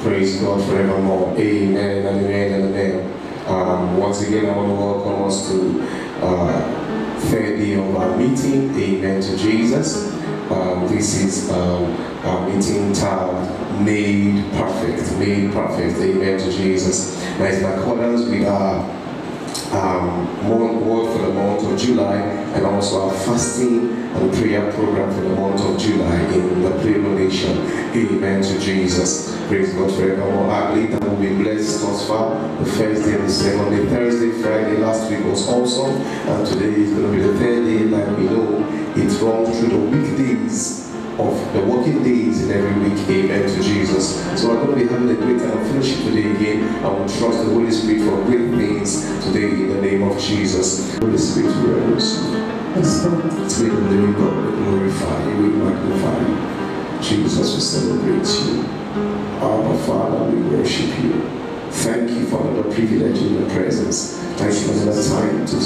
Praise God forevermore. Amen and amen and amen. Um, once again, I want to welcome us to uh, third day of our meeting. Amen to Jesus. Um, this is um, our meeting tagged Made Perfect. Made Perfect. Amen to Jesus. Now, in accordance with our um, word for the month of July and also our fasting and prayer program for the month of July in the Plato Nation. Amen to Jesus. Praise God forevermore. I believe that we'll be blessed thus far. The first day, the second day, Thursday, Friday, last week was awesome. And today is going to be the third day, like we know. It's runs through the weekdays of the working days in every week. Amen to Jesus. So we're going to be having a great time of fellowship today again. I will trust the Holy Spirit for great things today in the name of Jesus. Holy Spirit, we reverence you. Spirit of the living God, we glorify you, we magnify you. Jesus, we celebrate you. Our Father, we worship you. Thank you for another privilege in your presence. Thank you for another time to,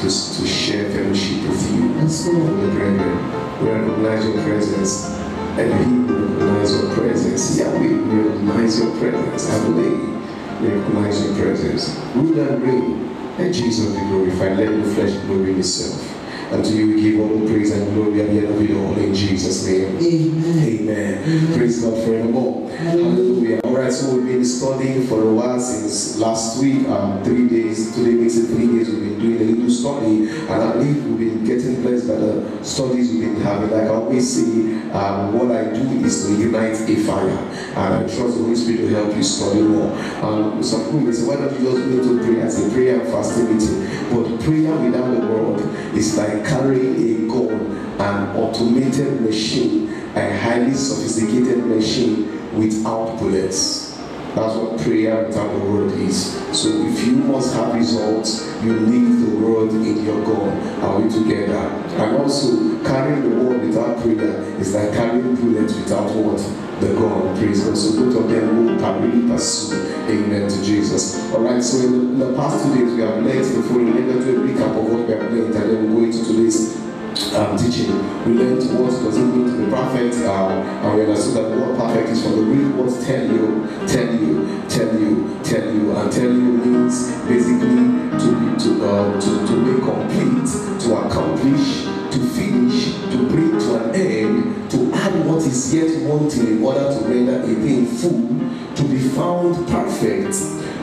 to, to share fellowship with you. Holy brethren, we recognize your presence. And we recognize your presence. Yahweh, we recognize your presence. Adonai, we recognize your presence. Rule and reign. Let Jesus be glorified. Let no flesh glory in itself. And to you we give all the praise and glory at the end of it all in Jesus' name. Amen. Amen. Praise God forevermore. Hallelujah. All right, so we've been studying for a while since last week, um, three days. Today makes it three days. We've been doing a little study, and I believe we've been getting blessed by the studies we've been having. Like I always say, um, what I do is to ignite a fire, and I trust the Holy Spirit to help you study more. Um, some people may say, why don't you just go to prayer as a prayer and fasting? But prayer without the word is like carrying a gun, an automated machine, a highly sophisticated machine without bullets. That's what prayer without the word is. So if you must have results, you need the word in your gun. Are we together? And also carrying the word without prayer is like carrying bullets without what? The gun. Praise God. So both of them will really pursue. Amen to Jesus. Alright, so in the, past two days we have learned the following. Let me do a recap of what we have learned and then we'll go into today's um, teaching, we learned what does it mean to be perfect, um, and we understood that word perfect is from the Greek words tell you, tell you, tell you, tell you, and tell you means basically to be to uh, to, to make complete, to accomplish, to finish, to bring to an end, to add what is yet wanting in order to render a thing full, to be found perfect,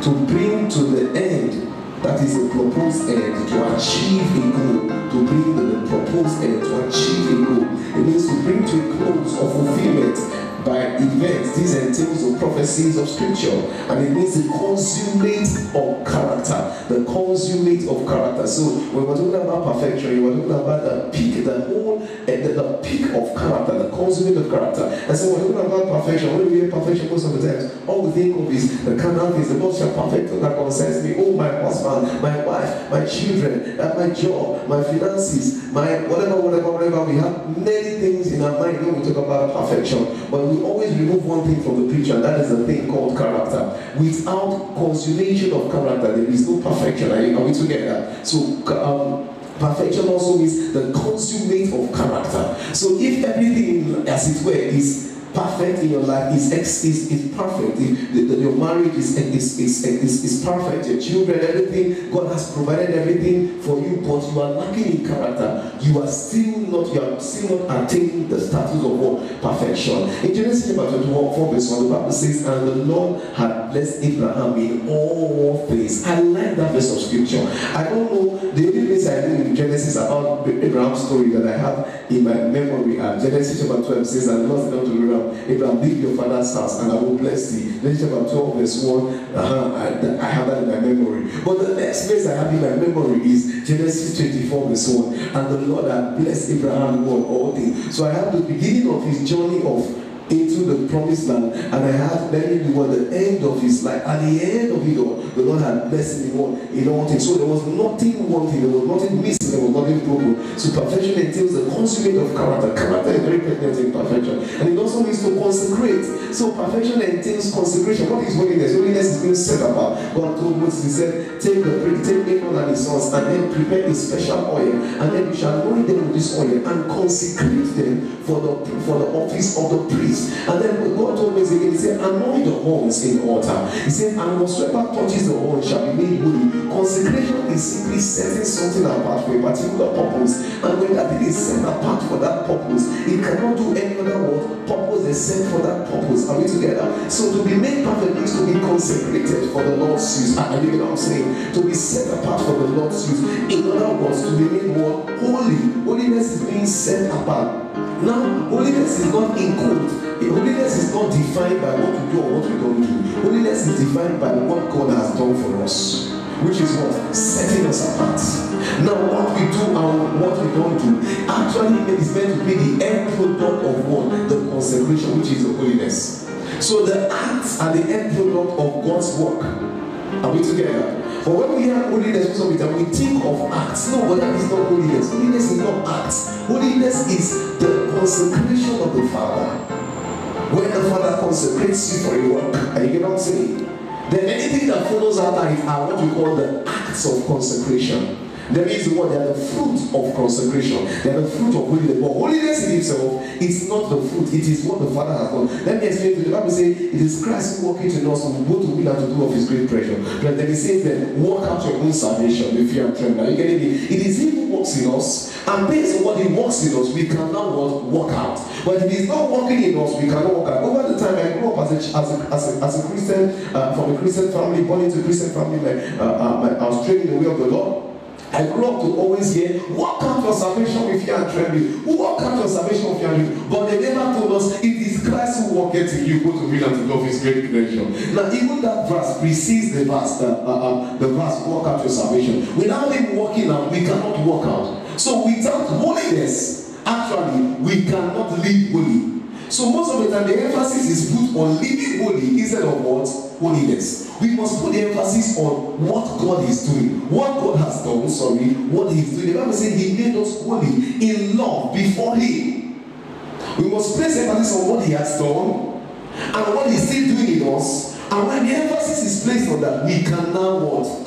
to bring to the end that is a proposed end to achieve a goal, to bring the proposed end to achieve a goal. It means to bring to a close or fulfillment by events. These entails the prophecies of scripture, and it means the consummate of character. The consummate of character. So when we're talking about perfection, we're talking about the peak, the whole, uh, the, the peak of character, the consummate of character. And so when we're talking about perfection. When we hear perfection most of the times, all we think of is the carnal is the most perfect that concerns me. Oh, my husband, my wife, my children, uh, my job, my finances, my whatever, whatever, whatever. We have many things in our mind when we talk about perfection, but we always remove one thing from the picture, and that is the thing called character. Without consummation of character, there is no perfection. Are we together? So, um, perfection also means the consummate of character. So, if everything, as it were, is perfect in your life is is, is perfect. Your marriage is, is, is, is, is perfect. Your children, everything. God has provided everything for you, but you are lacking in character. You are still not. You are still not attaining the status of what perfection. In Genesis chapter 21, 4 verse 1, the Bible says, "And the Lord had blessed Abraham in all things." I like that verse of scripture. I don't know the only place I know in Genesis about Abraham's story that I have in my memory. Genesis chapter 12 says, "And the Lord said unto Abraham." Abraham, leave your father's house and I will bless thee. Then chapter 12, verse 1, uh-huh, I, I, have that in my memory. But the next place I have in my memory is Genesis 24, verse 1. And the Lord had blessed Abraham with all things. So I have the beginning of his journey of into the promised land and I had then it was the end of his life. At the end of it all, the Lord had blessed him all, in all things. So there was nothing wanting, there was nothing missing, there was nothing broken. So perfection entails the consummate of character. Character is very pregnant in perfection. And it also means to consecrate. So perfection entails consecration. What is holiness? Holiness is being set apart. God told Moses, he said, take the take Aaron and his sons and then prepare a special oil and then you shall anoint them with this oil and consecrate them for the for the office of the priest. And then God told me again, He said, Anoint the horns in the altar. He said, And whatsoever touches the horn shall be made holy. Consecration is simply setting something apart for a particular purpose. And when that thing is set apart for that purpose, it cannot do any other work. Purpose is set for that purpose. Are we together? So to be made perfect means to be consecrated for the Lord's use. You know what I'm saying? To be set apart for the Lord's use. In other words, to be made more holy. Holiness is being set apart. Now, holiness is not in code. Holiness is not defined by what we do or what we don't do. Holiness is defined by what God has done for us, which is what? Setting us apart. Now, what we do and what we don't do actually is meant to be the end product of what? The consecration, which is the holiness. So the acts are the end product of God's work. Are we together? But when we hear holiness, we think of acts. No, but that is not holiness. Holiness is not acts. Holiness is the consecration of the Father. When the Father consecrates you for a work, are you I'm saying? Then anything that follows after it are what we call the acts of consecration. That means what? They are the fruit of consecration. They are the fruit of holiness. But holiness in itself is not the fruit. It is what the Father has done. Let me explain to you. The Bible says it is Christ who working in us to go to will to do of his great pleasure. But then he says then work out your own salvation with fear and trembling. Are you getting it? It is he who works in us. And based on what he works in us, we can now work out. But if he's not working in us, we cannot work out. Over the time I grew up as a, as a, as a, as a Christian, uh, from a Christian family, born into a Christian family, uh, uh, I was trained in the way of the Lord. I grew up to always hear, walk out your salvation with fear and trembling. Walk out your salvation with fear and trembling. But they never told us it is Christ who walketh in you, go to will and to love his great creation. Now, even that verse precedes the verse, uh, uh, uh, the verse, walk out your salvation. Without him walking out, we cannot walk out. So without holiness, actually, we cannot live holy. So most of the time, the emphasis is put on living holy instead of what? Holiness. We must put the emphasis on what God is doing. What God has done, sorry, what He is doing. The Bible says He made us holy in love before Him. We must place emphasis on what He has done and what He's still doing in us. And when the emphasis is placed on that, we can now what?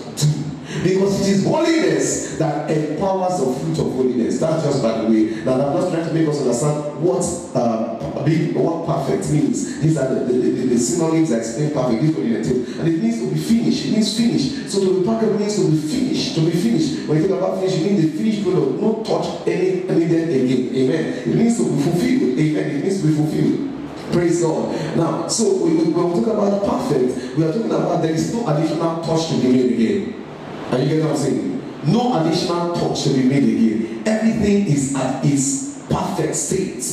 Because it is holiness that empowers the fruit of holiness. That's just by the way. Now I'm just trying to make us understand what uh, being what perfect means. These are the, the, the, the synonyms that explain perfect. And it means to be finished. It means finished. So to be perfect means to be finished. To be finished. When you think about finish, you mean the finished product, no touch any needed again. Amen. It means to be fulfilled. Amen. It means to be fulfilled. Praise God. Now, so when we talk about perfect, we are talking about there is no additional touch to be made again. Are you getting what I'm saying? No additional touch to be made again. Everything is at its perfect state.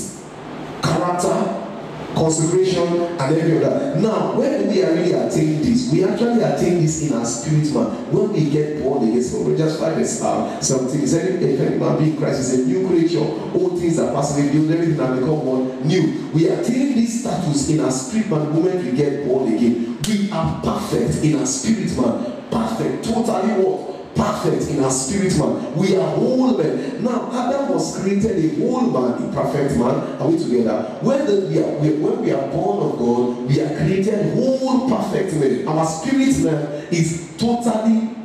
Character, consecration, and every other. Now, when we really attain this? We actually attain this in our spirit man. When we get born again, so we just find this uh, something. Is any if any man being Christ is a new creature, all things are passing away, everything has become one new. We attain this status in our spirit man the moment we get born again. We are perfect in our spirit man perfect, totally what? Perfect in our spirit man. We are whole men. Now, Adam was created a whole man, a perfect man. Are we together? When, the, we are, we, when we are born of God, we are created whole perfect men. Our spirit man is totally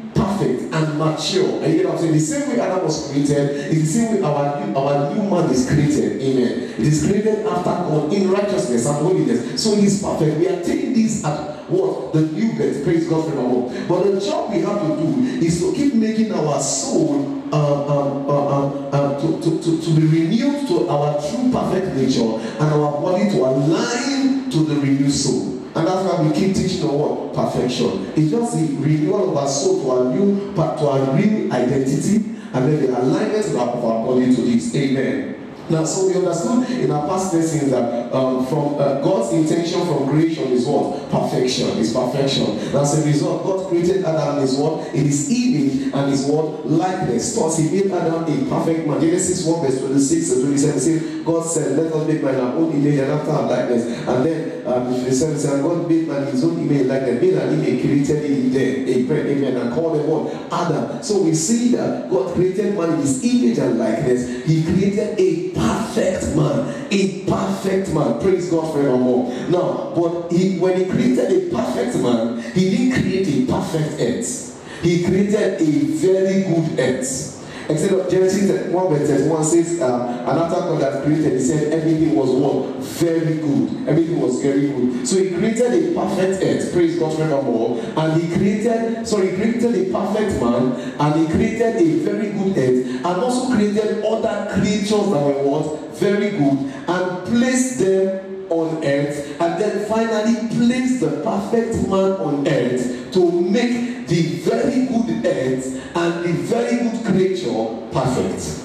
and mature. And you know what I'm saying? The same way Adam was created is the same way our our new man is created. Amen. It is created after God in righteousness and holiness. So he is perfect. We are taking this at what? The new birth. Praise God for our But the job we have to do is to keep making our soul uh, um, uh, um, uh, to, to, to, to be renewed to our true perfect nature and our body to align to the renewed soul. And that's why we keep teaching on what? Perfection. It's just the renewal of our soul to our new, to our real identity, and then the alignment of our body to this. Amen. Now, so we understood in our past lessons that um, from uh, God's intention from creation is what? Perfection. Is perfection. As a result, God created Adam his what? In his image and his what? Likeness. Thus, he made Adam a perfect man. Genesis 1 verse 26 and 27 says, God said, Let us make man our own image and after our likeness. And then um, 27 says, God made man his own image like that. Made an image, created him there. Amen. And called him what? Adam. So we see that God created man in his image and likeness. He created a perfect man. A perfect man. Praise God forevermore. Now, but he, when he created a perfect man, he didn't create a perfect earth. He created a very good earth. Except Genesis 1 verse 31 says, uh, and after God had created, he said everything was what? Very good. Everything was very good. So he created a perfect earth, praise God forevermore. And he created, sorry, he created a perfect man, and he created a very good earth, and also created other creatures that were what? Very good, and placed them on earth, and then finally placed the perfect man on earth to make the very good earth and the very good creature perfect.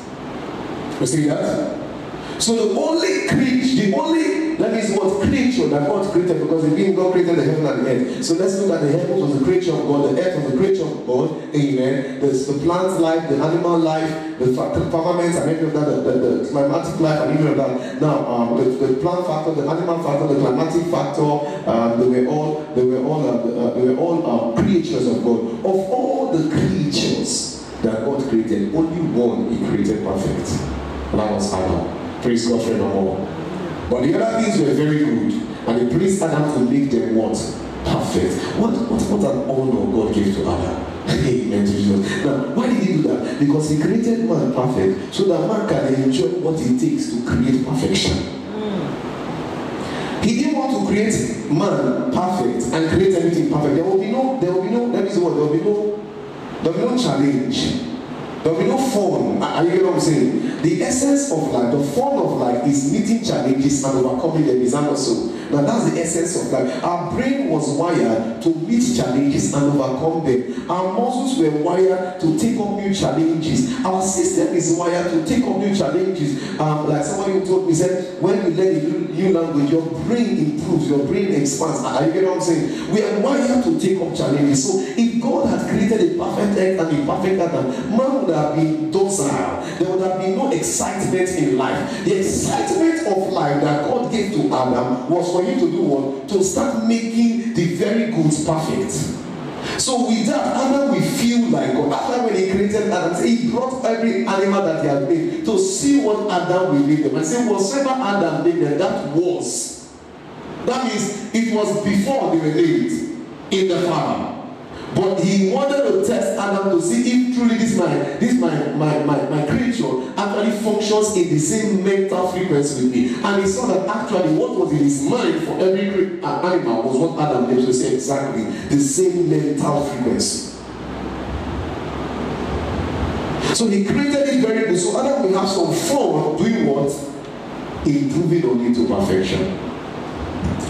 You see that? So the only creature, the only that is what creature that God created because the being God created the heaven and the earth. So let's look at the heavens was the creature of God, the earth was the creature of God. Amen. There's the plant life, the animal life, the firmament and every of that, the, the, the climatic life and every of that. Now, um, the, the plant factor, the animal factor, the climatic factor, um, they were all they were all uh, uh, they were all um, creatures of God. Of all the creatures that God created, only one He created perfect, and that was Adam. Praise God forevermore. But the other things were very good, and He pleased Adam to make them what? Perfect. What, what, what an honor God gave to Adam. Amen to Jesus. Now, why did he do that? Because he created man perfect so that man can enjoy what it takes to create perfection. He didn't want to create man perfect and create everything perfect. There will be no, there will be no, me say what, there will be no, there will be no challenge. There will be no fun. Are you getting what I'm saying? The essence of life, the fun of life is meeting challenges and overcoming them. Is that not so? Now that's the essence of life. Our brain was wired to meet challenges and overcome them. Our muscles were wired to take up new challenges. Our system is wired to take up new challenges. Um, like somebody told me, said, when you learn a new, language, your brain improves, your brain expands. Are you getting what I'm saying? We are wired to take up challenges. So if God had created a perfect earth and a perfect Adam, man would have been docile. There would have been no excitement in life. The excitement of life that God gave to Adam was for him to do what? To start making the very goods perfect. So with that, Adam will feel like God. After when he created Adam, he brought every animal that he had made to see what Adam will make them. And say, whatever Adam made them, that was. That means it was before they were made in the farm. But he wanted to test Adam to see if truly this my this my my, my, my creature actually functions in the same mental frequency with me. And he saw that actually what was in his mind for every animal was what Adam did to say exactly the same mental frequency. So he created it very good. So Adam will have some fun doing what? Improving on it to perfection.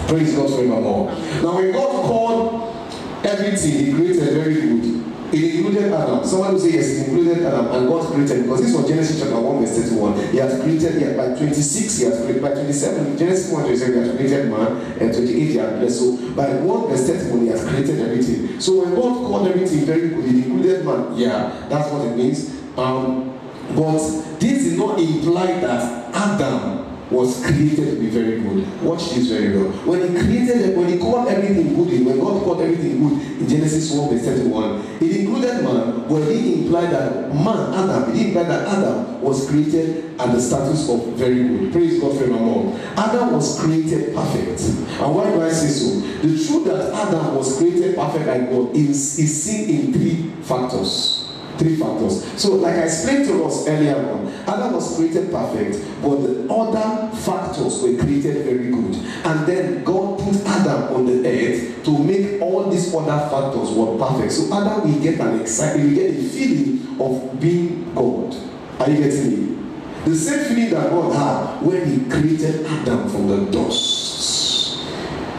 Praise God forevermore. Now when God called everything he created very good. It included Adam. Someone will say yes, it included Adam, and God created because this was Genesis chapter 1, verse 31. He has created yeah, by 26, he has created by 27. Genesis 1, 27, he has created man, and 28 he has blessed. So by 1 verse 31, he has created everything. So when God called everything very good, it included man. Yeah, that's what it means. Um, but this did not imply that Adam was created to be very good. Watch this very well. When he created, when he called everything good, when God called everything good in Genesis 1 verse 31, it included man, but didn't imply that man, Adam, didn't imply that Adam was created at the status of very good. Praise God forevermore. Adam was created perfect. And why do I say so? The truth that Adam was created perfect like God is, is seen in three factors. Three factors. So, like I explained to us earlier on, Adam was created perfect, but the other factors were created very good. And then God put Adam on the earth to make all these other factors were perfect. So Adam will get an excitement, will get a feeling of being God. Are you getting me? The same feeling that God had when He created Adam from the dust.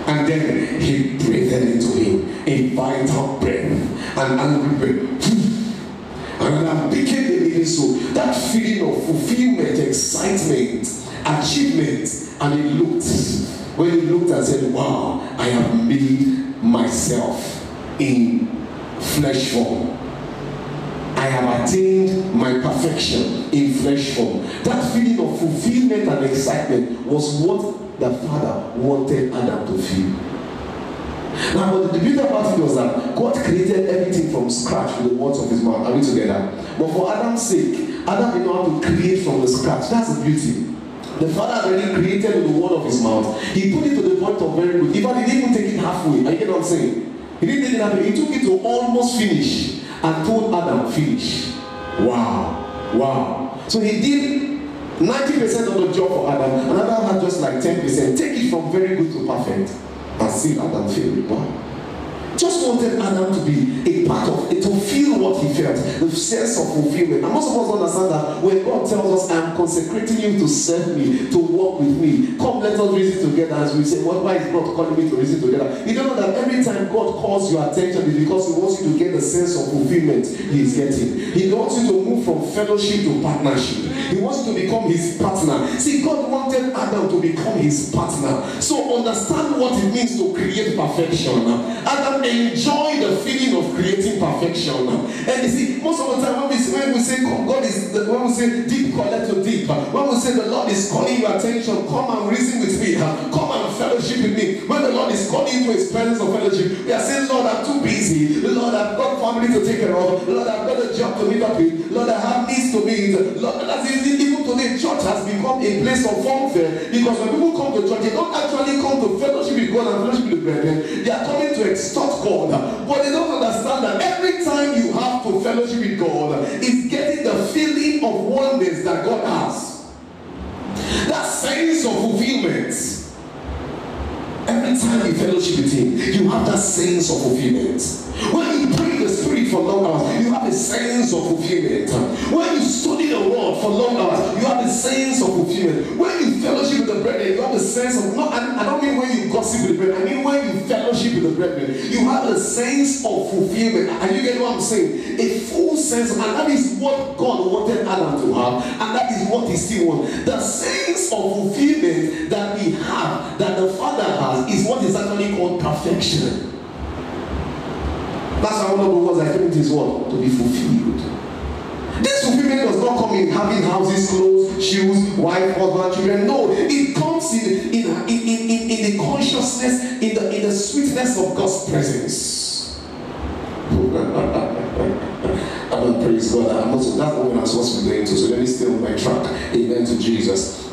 And then He breathed into him a vital breath, an angry breath and I'm became the living soul. That feeling of fulfillment, excitement, achievement, and he looked. When he looked and said, Wow, I have made myself in flesh form. I have attained my perfection in flesh form. That feeling of fulfillment and excitement was what the Father wanted Adam to feel. Now, but the beauty about it was that God created everything from scratch with the words of his mouth. Are we together? But for Adam's sake, Adam did not have to create from the scratch. That's the beauty. The Father already created with the word of his mouth. He put it to the point of very good. In fact, he didn't even take it halfway. Are you get what I'm saying? He didn't take it halfway. He took it to almost finish and told Adam, finish. Wow. Wow. So he did 90% of the job for Adam, and Adam had just like 10%. Take it from very good to perfect. And still Adam failed. Wow just wanted Adam to be a part of it, to feel what he felt, the sense of fulfillment. And most of us understand that when God tells us, I am consecrating you to serve me, to work with me, come let us reason together. As we say, well, why is God calling me to reason together? You don't know that every time God calls your attention is because He wants you to get the sense of fulfillment He is getting. He wants you to move from fellowship to partnership. He wants you to become His partner. See, God wanted Adam to become His partner. So understand what it means to create perfection. Adam enjoy the feeling of creating perfection. And you see, most of the time when we say, when we say God is, when we say deep collect to deep, when we say the Lord is calling your attention, come and reason with me, come and fellowship with me. When the Lord is calling you to His presence of fellowship, we are saying, Lord, I'm too busy. Lord, I've got family to take care of. Lord, I've got a job to meet up with. Lord, I have needs to meet. Lord, that's. Even today, church has become a place of funfair because when people come to church, they don't actually come to fellowship with God and fellowship with the brethren. To extort God. But they don't understand that every time you have to fellowship with God, it's getting the feeling of oneness that God has. That sense of fulfillment. Every time you fellowship with Him, you have that sense of fulfillment. When you pray the Spirit for long hours, you have a sense of fulfillment. When you study the Word for long hours, you have a sense of fulfillment. When you fellowship with the brethren, you have a sense of not. I, I don't mean when you gossip with the brethren. I mean fellowship with the brethren, you have a sense of fulfillment. And you get what I'm saying? A full sense, and that is what God wanted Adam to have, and that is what He still wants. The sense of fulfillment that we have, that the Father has, is what is actually called perfection. That's why one of the words I think is what? To be fulfilled. This fulfillment does not come in having houses, clothes, shoes, wife, husband, children. No, it comes in, in, in, in, in the consciousness, in the sweetness of God's presence. I don't praise God. I'm also, that's what I'm supposed to be going to. So let me stay on my track. Amen to Jesus.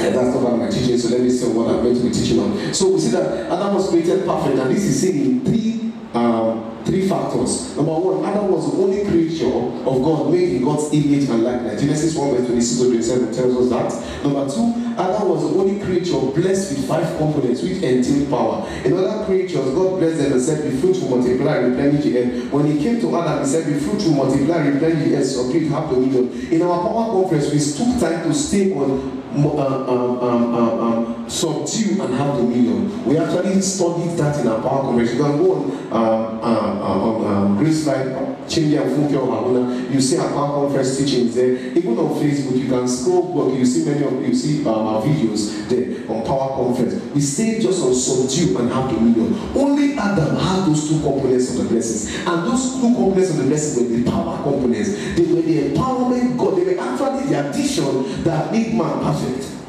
And that's not my teaching, so let me say what I'm going to be teaching on. So we see that Adam was created perfect, and this is seen in three um, three factors. Number one, Adam was the only creature of God made in God's image and likeness. Genesis 1 verse 26 to 27 tells us that. Number two, Adam was the only creature blessed with five components which entail power. In other creatures, God blessed them and said, Be fruitful, multiply, replenish the earth. When he came to Adam, he said, Be fruitful, multiply, replenish the earth, subdue, have dominion. In our power conference, we took time to stay on uh, um, um, um, um, subdue and have dominion. We actually studied that in our power conference. You can go on um, on um, Grace Life, Change and Funke Haruna. You see our power conference teachings there. Even on Facebook, you can scroll. You see many of you see um, our videos there on power conference. We stayed just on subdue and have dominion. Only Adam had those two components of the blessings, and those two components of the blessings were the power components. They were the empowerment God. They were actually the addition that made man perfect.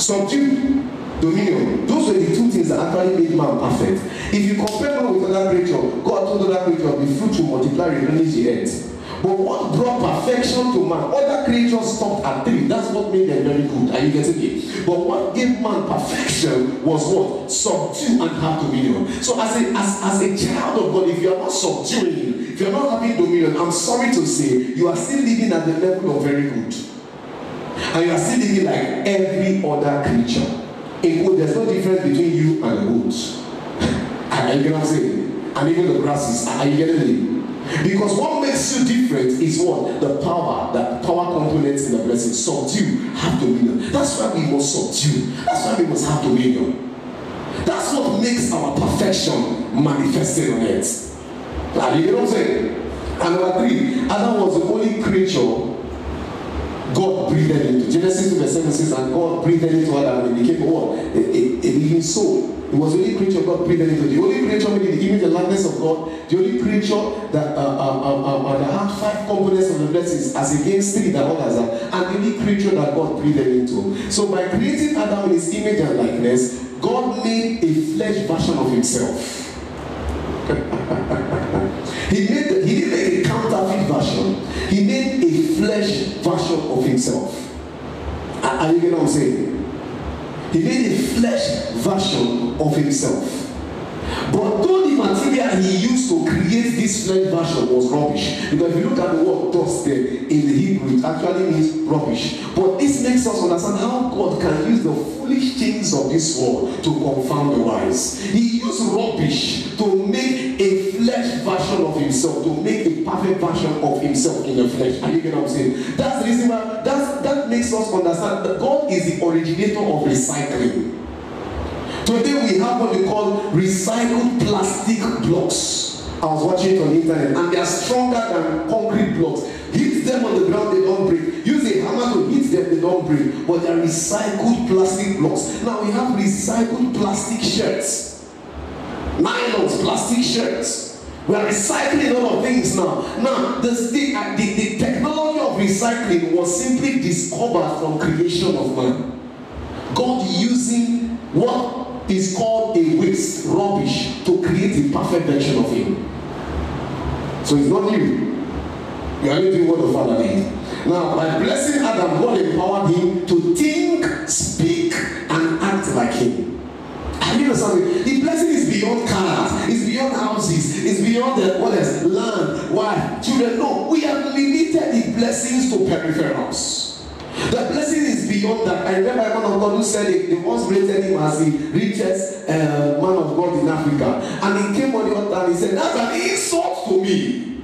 Subdue dominion. Those were the two things that actually made man perfect. If you compare man with other creature, God told other creature, be fruitful, multiply, replenish the earth. But what brought perfection to man? Other creatures stopped at three. That's what made them very good. Are you getting it? But what gave man perfection was what? Subdue and have dominion. So as a as, as a child of God, if you are not subduing, if you are not having dominion, I'm sorry to say, you are still living at the level of very good. And you are still living like every other creature. In good, there's no difference between you and the goats. Are you get what I'm saying? And even the grasses. Are you getting it? Because what makes you different is what? The power, that power components in the blessing. Subdue, have dominion. That's why we must subdue. That's why we must have dominion. That's what makes our perfection manifested on earth. Are you get what I'm saying? And number three, Adam was the only creature God breathed into. Genesis 2 verse 7 says, and God breathed into Adam and he became what? A, a, a living soul. It was the only creature God breathed into. The only creature made in the image and likeness of God. The only creature that, uh, uh, uh, uh, that had five components of the blessings as against three that others have. And the only creature that God breathed into. So by creating Adam in his image and likeness, God made a flesh version of himself. he made the, he didn't make a counterfeit version. He made a flesh version of himself. Are, you getting what I'm saying? He made a flesh version of himself. But though the material he used to create this flesh version was rubbish, because if you look at the word dust there in the Hebrew, it actually means rubbish. But this makes us understand how God can use the foolish things of this world to confound the wise. He used rubbish to make a flesh version of himself, to make a perfect version of himself in the flesh. Are you get what I'm saying? That's the reason why that's, that makes us understand that God is the originator of recycling. Today we have what we call recycled plastic blocks. I was watching it on the internet and they are stronger than concrete blocks. Hit them on the ground, they don't break. Use a hammer to hit them, they don't break. But they are recycled plastic blocks. Now we have recycled plastic shirts, nylons, plastic shirts. We are recycling a lot of things now. Now, the, the, uh, the, the technology of recycling was simply discovered from creation of man. God using what is called a waste, rubbish, to create a perfect version of him. So it's not new. You are doing what the Father did. Now, by blessing Adam, God empowered him to think, speak, and act like him. Are you understand? The blessing is beyond cars, it's beyond houses, it's beyond the what else? Land, wife, children. No, we have limited the blessings to peripherals. The blessing is beyond that. I remember a man of God who said it, they once rated him as the richest uh, man of God in Africa. And he came on the altar and he said, That's an insult to me.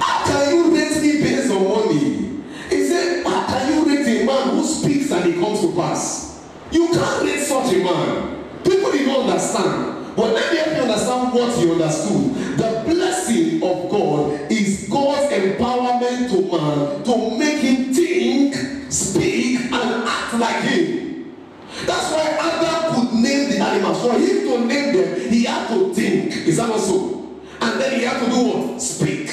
How can you rate me based on money? He said, How can you rate a man who speaks and it comes to pass? You can't rate such a man. People did not understand. But let me help you understand what he understood. The blessing of God is God's empowerment to man to That's why Adam could name the animals. For him to name them, he had to think. Is that not so? And then he had to do what? Speak.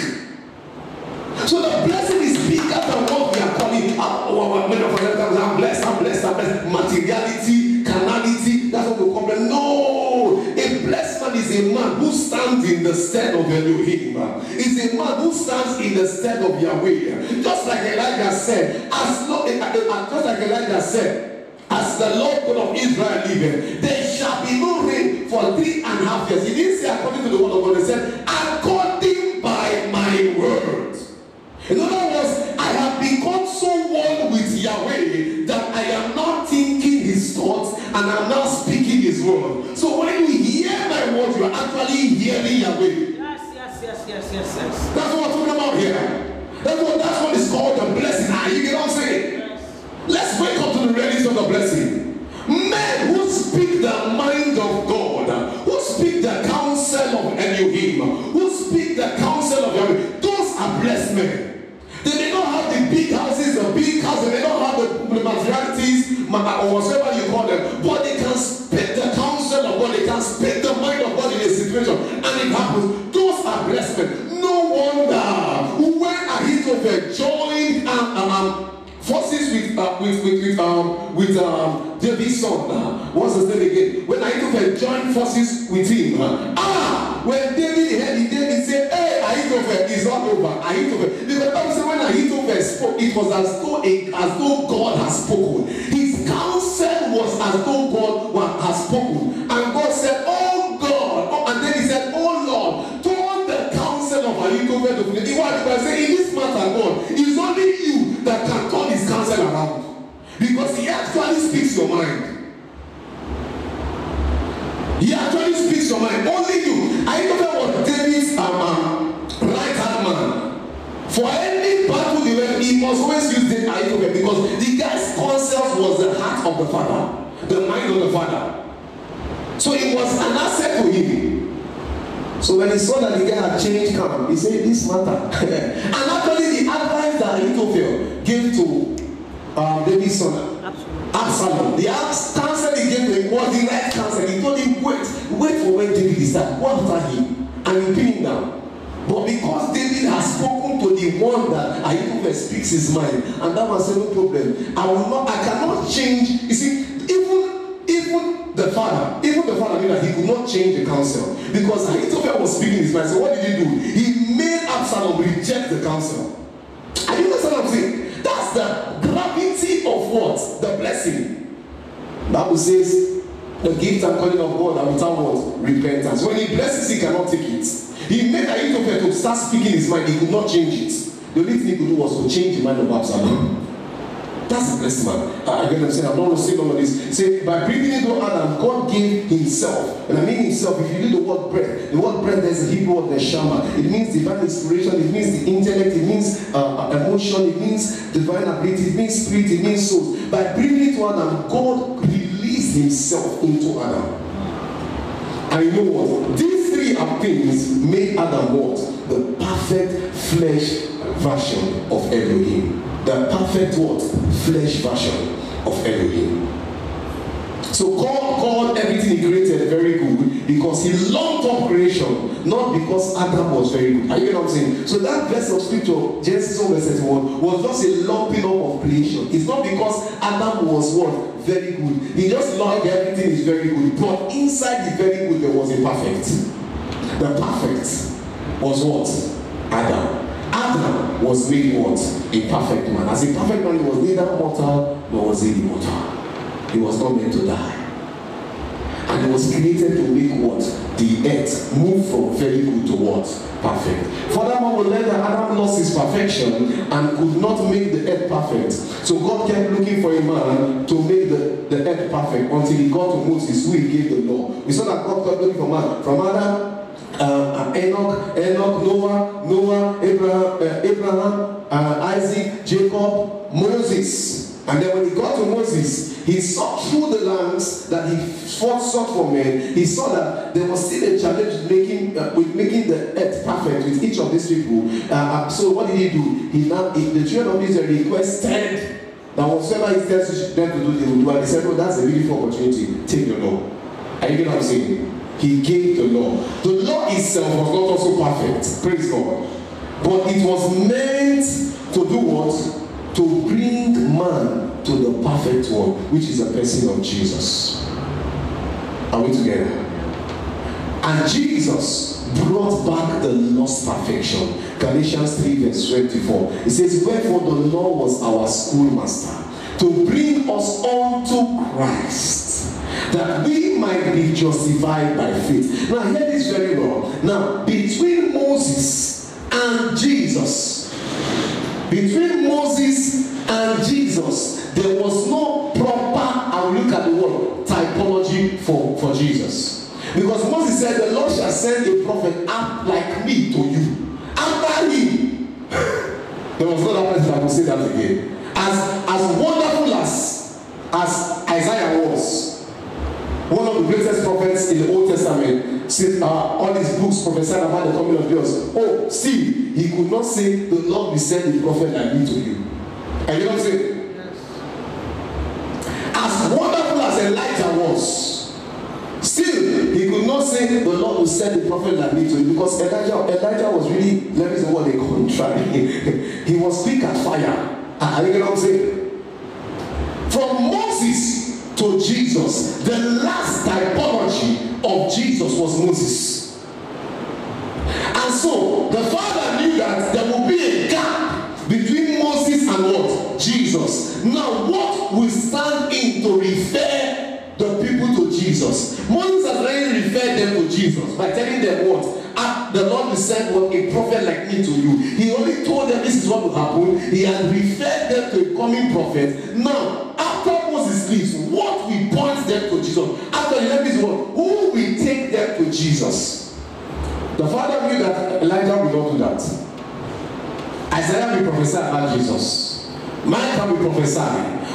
So the blessing is bigger than what we are calling. Oh, many of I'm blessed, I'm blessed, I'm blessed. Materiality, carnality, that's what we it. No! A blessed man is a man who stands in the stead of Elohim. Is a man who stands in the stead of Yahweh. Just like Elijah said, as long, just like Elijah said, as the Lord God of Israel liveth, there shall be no rain for three and a half years. He didn't say according to the word of God, he said, according by my word. In other words, I have become so one with Yahweh that I am not thinking his thoughts and I'm not speaking his word. So when you hear my word, you are actually hearing Yahweh. Yes, yes, yes, yes, yes, yes. That's what we're talking about here. That's what that's what is called the blessing. Ah, you get what I'm saying? Let's wake up to the reality of the blessing. Men who speak the mind of God, who speak the counsel of Elohim, who speak the counsel of Yahweh, those are blessed men. They may not have the big houses, the big cars, they may not have the, materialities, or whatever you call them, but they can speak the counsel of God, they can speak the mind of God in a situation, and it happens. Those are blessed men. No wonder when Ahithophel joined um, and, um, forces with uh, with with with um with um David's son. Uh, what's his name again? When Ahithophel joined forces with him, uh, ah, when David heard it, David said, "Hey, Ahithophel is not over." Ahithophel, the Bible said when Ahithophel spoke, it was as though as though God has spoken. His counsel was as though God has spoken, Because he actually speaks your mind. He actually speaks your mind. Only you. Ahithophel was David's um, right hand man. For any battle they were, he must always use the Ahithophel because the guy's counsel was the heart of the father, the mind of the father. So it was an asset to him. So when he saw that the guy had changed camp, he said, This matter. and actually, the advice that Ahithophel gave to um, David's son, Absolutely. Absalom, the counsel he gave to him was the right counsel. He told him, Wait, wait for when David is there. Go after him and pin him down. But because David has spoken to the one that Ahithophel speaks his mind, and that was no problem. I will not, I cannot change. You see, even even the father, even the father knew that he could not change the counsel because Ahithophel was speaking his mind. So what did he do? He made Absalom reject the counsel. Are you understand what I'm saying? That's the what? The blessing. Bible says, the gift and calling of God and without what? Repentance. When he blesses, he cannot take it. He made Ahithophel to start speaking his mind, he could not change it. The only thing he could do was to change the mind of Absalom. That's the blessed man. I get them saying, I don't want to say of this. Say, by breathing into Adam, God gave himself. And I mean himself, if you read the word breath, the word breath, there's a Hebrew word, the shama. It means divine inspiration, it means the intellect, it means uh, emotion, it means divine ability, it means spirit, it means soul. By breathing into Adam, God released himself into Adam. You know what? These three things made Adam what? The perfect flesh version of Elohim. The perfect what? Flesh version of Elohim. So God called everything he created very good because he loved up creation, not because Adam was very good. Are you know what I'm saying? So that verse of scripture, Genesis 1 verse 31, was just a lumping up of creation. It's not because Adam was what? Very good. He just loved everything is very good. But inside the very good, there was a perfect. The perfect was what? Adam. Adam was made what? A perfect man. As a perfect man, he was neither mortal nor was he immortal. He was not meant to die. And he was created to make what? The earth move from very good to what? Perfect. Furthermore, we learn that Adam lost his perfection and could not make the earth perfect. So God kept looking for a man to make the, the earth perfect until he got to Moses, who he gave the law. We saw that God kept looking for man. From Adam, uh, Enoch, Enoch, Noah, Noah, Abraham, uh, Abraham uh, Isaac, Jacob, Moses. And then when he got to Moses, he saw through the lands that he fought sought for men. He saw that there was still a challenge making uh, with making the earth perfect with each of these people. Uh, so what did he do? He now he, the children of Israel requested that whatsoever he tells them to do, they will do. And said, "Oh, that's a beautiful opportunity. Take the law." Are you getting what I'm saying? He gave the law. The law itself was not also perfect. Praise God. But it was meant to do what? To bring man to the perfect one, which is the person of Jesus. Are we together? And Jesus brought back the lost perfection. Galatians 3, verse 24. It says, Wherefore the law was our schoolmaster to bring us unto Christ, that we might be justified by faith. Now, hear this very well. Now, between Moses and Jesus, between Moses and Jesus, there was no proper, I will look at the word, typology for, for Jesus. Because Moses said, The Lord shall send a prophet up like me to you. After him, there was no other person that could say that again. As, as wonderful as, as Isaiah was, one of the greatest prophets in the Old Testament, said, uh, all his books prophesied about the coming of Jesus. Oh, still, he could not say, The Lord will send a prophet like me to you. And you know what saying? As wonderful as Elijah was, still, he could not say, The Lord will send a prophet like me to you. Because Elijah, Elijah was really, let me say what they contrary. he was quick at fire. Are you know what I'm saying? From Moses to Jesus, the last typology of Jesus was Moses. And so the Father knew that there would be a gap between Moses and what? Jesus. Now, what will stand in to refer the people to Jesus? Moses has already referred them to Jesus by telling them what? Ah, the Lord will send what a prophet me to you. He only told them this is what will happen. He had referred them to a coming prophet. Now, after Moses leaves, what will point them to Jesus? After he left world, who will take them to Jesus? The Father knew that Elijah will not do that. Isaiah will prophesy about Jesus. Micah will prophesy.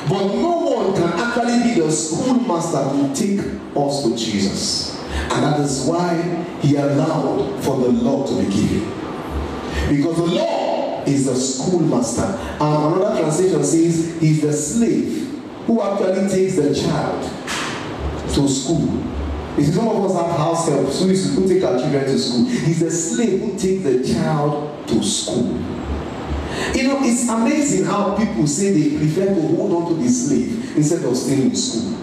But no one can actually be the schoolmaster who take us to Jesus. And that is why he allowed for the law to be given. Because the law is the schoolmaster. And another translation says he's the slave who actually takes the child to school. You see, some of us have house help, so we who take our children to school. He's the slave who takes the child to school. You know, it's amazing how people say they prefer to hold on to the slave instead of staying in school.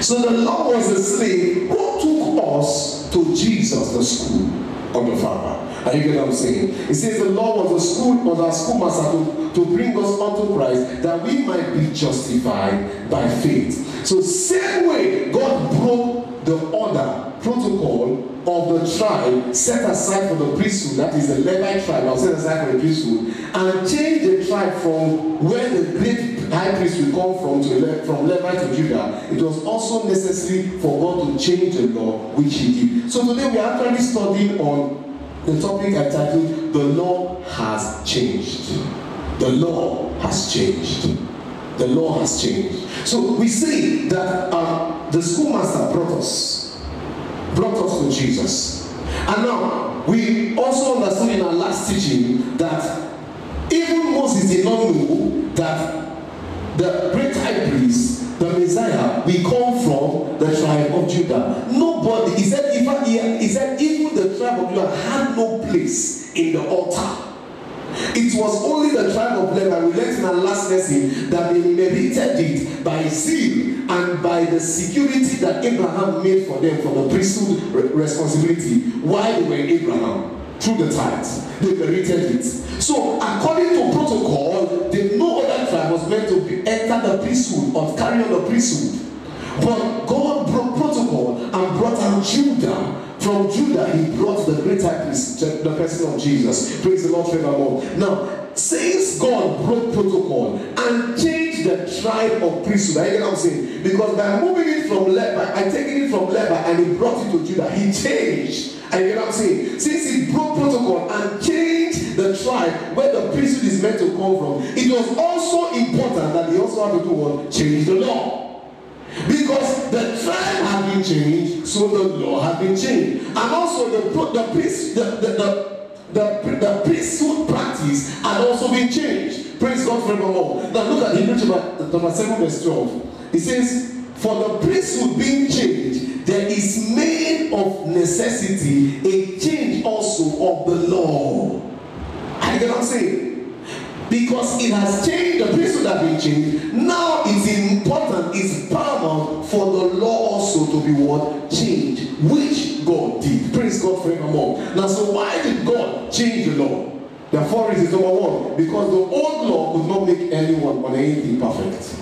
So the law was a slave who took us to Jesus, the school of the Father. Are you get what I'm saying? It says the law was a school was our schoolmaster to, to bring us unto Christ that we might be justified by faith. So same way God broke the order, protocol of the tribe set aside for the priesthood, that is the Levite tribe, was set aside for the priesthood, and changed the tribe from where the great high priest will come from to Le- from Levi to Judah. It was also necessary for God to change the law, which He did. So today we are actually studying on the topic I titled "The Law Has Changed." The law has changed. The law has changed. So we see that uh, the schoolmaster brought us, brought us to Jesus. And now we also understood in our last teaching that even Moses did not know that the great high priest, the Messiah, we come from the tribe of Judah. Nobody, he said, even, he said, even tribe of Judah had no place in the altar. It was only the tribe of Levi, we learned in our last lesson, that they merited it by zeal and by the security that Abraham made for them for the priesthood re- responsibility while they were Abraham through the tithes. They merited it. So, according to protocol, the no other tribe was meant to be, enter the priesthood or carry on the priesthood. But God broke protocol and brought out Judah. From Judah, he brought the great high priest, the person of Jesus. Praise the Lord forevermore. Now, since God broke protocol and changed the tribe of priesthood, I get what I'm saying? Because by moving it from Levi, by taking it from Levi and he brought it to Judah, he changed. I get what I'm saying? Since he broke protocol and changed the tribe where the priesthood is meant to come from, it was also important that he also had to do what? Change the law. Because the tribe had been changed, so the law had been changed. And also the the priest, the, the, the the, the priesthood practice had also been changed. Praise God forevermore. Now look at Hebrew chapter, chapter 7, verse 12. It says, For the priesthood being changed, there is made of necessity a change also of the law. I I'm saying? Because it has changed, the priesthood has been changed. Now it's be what? Changed, which God did. Praise God forevermore. Now, so why did God change the law? There are four reasons. Number one, because the old law could not make anyone or anything perfect.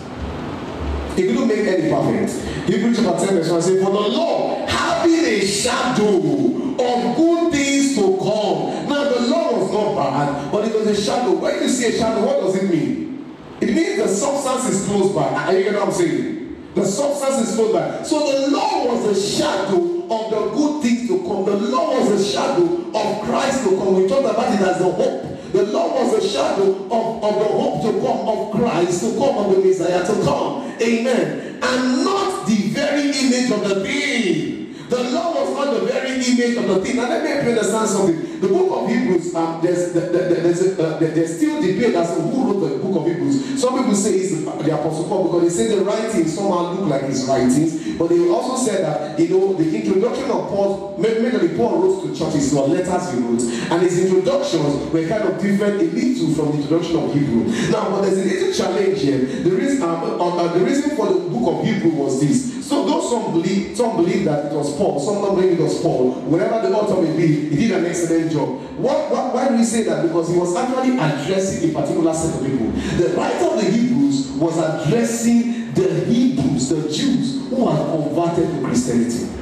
It couldn't make any perfect. Hebrews chapter 10, verse 1 says, For the law having a shadow of good things to come. Now the law was not bad, but it was a shadow. When you see a shadow, what does it mean? It means the substance is close by. Are you get what I'm saying? The substance is close by. So the law was a shadow of the good things to come. The law was a shadow of Christ to come. We talked about it as the hope. The law was a shadow of, of the hope to come of Christ, to come of the Messiah to come. Amen. And not the very image of the thing. The law was not the very image of the thing. Now let me help you understand something. The book of Hebrews, um, there's, the, the, there's, uh, there's still debate as to who wrote the book of Hebrews. Some people say it's the Apostle Paul because they say the writings somehow look like his writings. But they also said that, you know, the introduction of Paul, mainly Paul wrote to churches, or letters he wrote. And his introductions were kind of different a little from the introduction of Hebrew. Now, but there's a little challenge here. The reason, um, uh, the reason for the book of Hebrew was this. So those some believe, some believe that it was Paul, some don't believe it was Paul. Whatever the author may be, he did an excellent job. What, what, why do we say that? Because he was actually addressing a particular set of people. The writer of the Hebrews was addressing the Hebrews, the Jews who had converted to Christianity.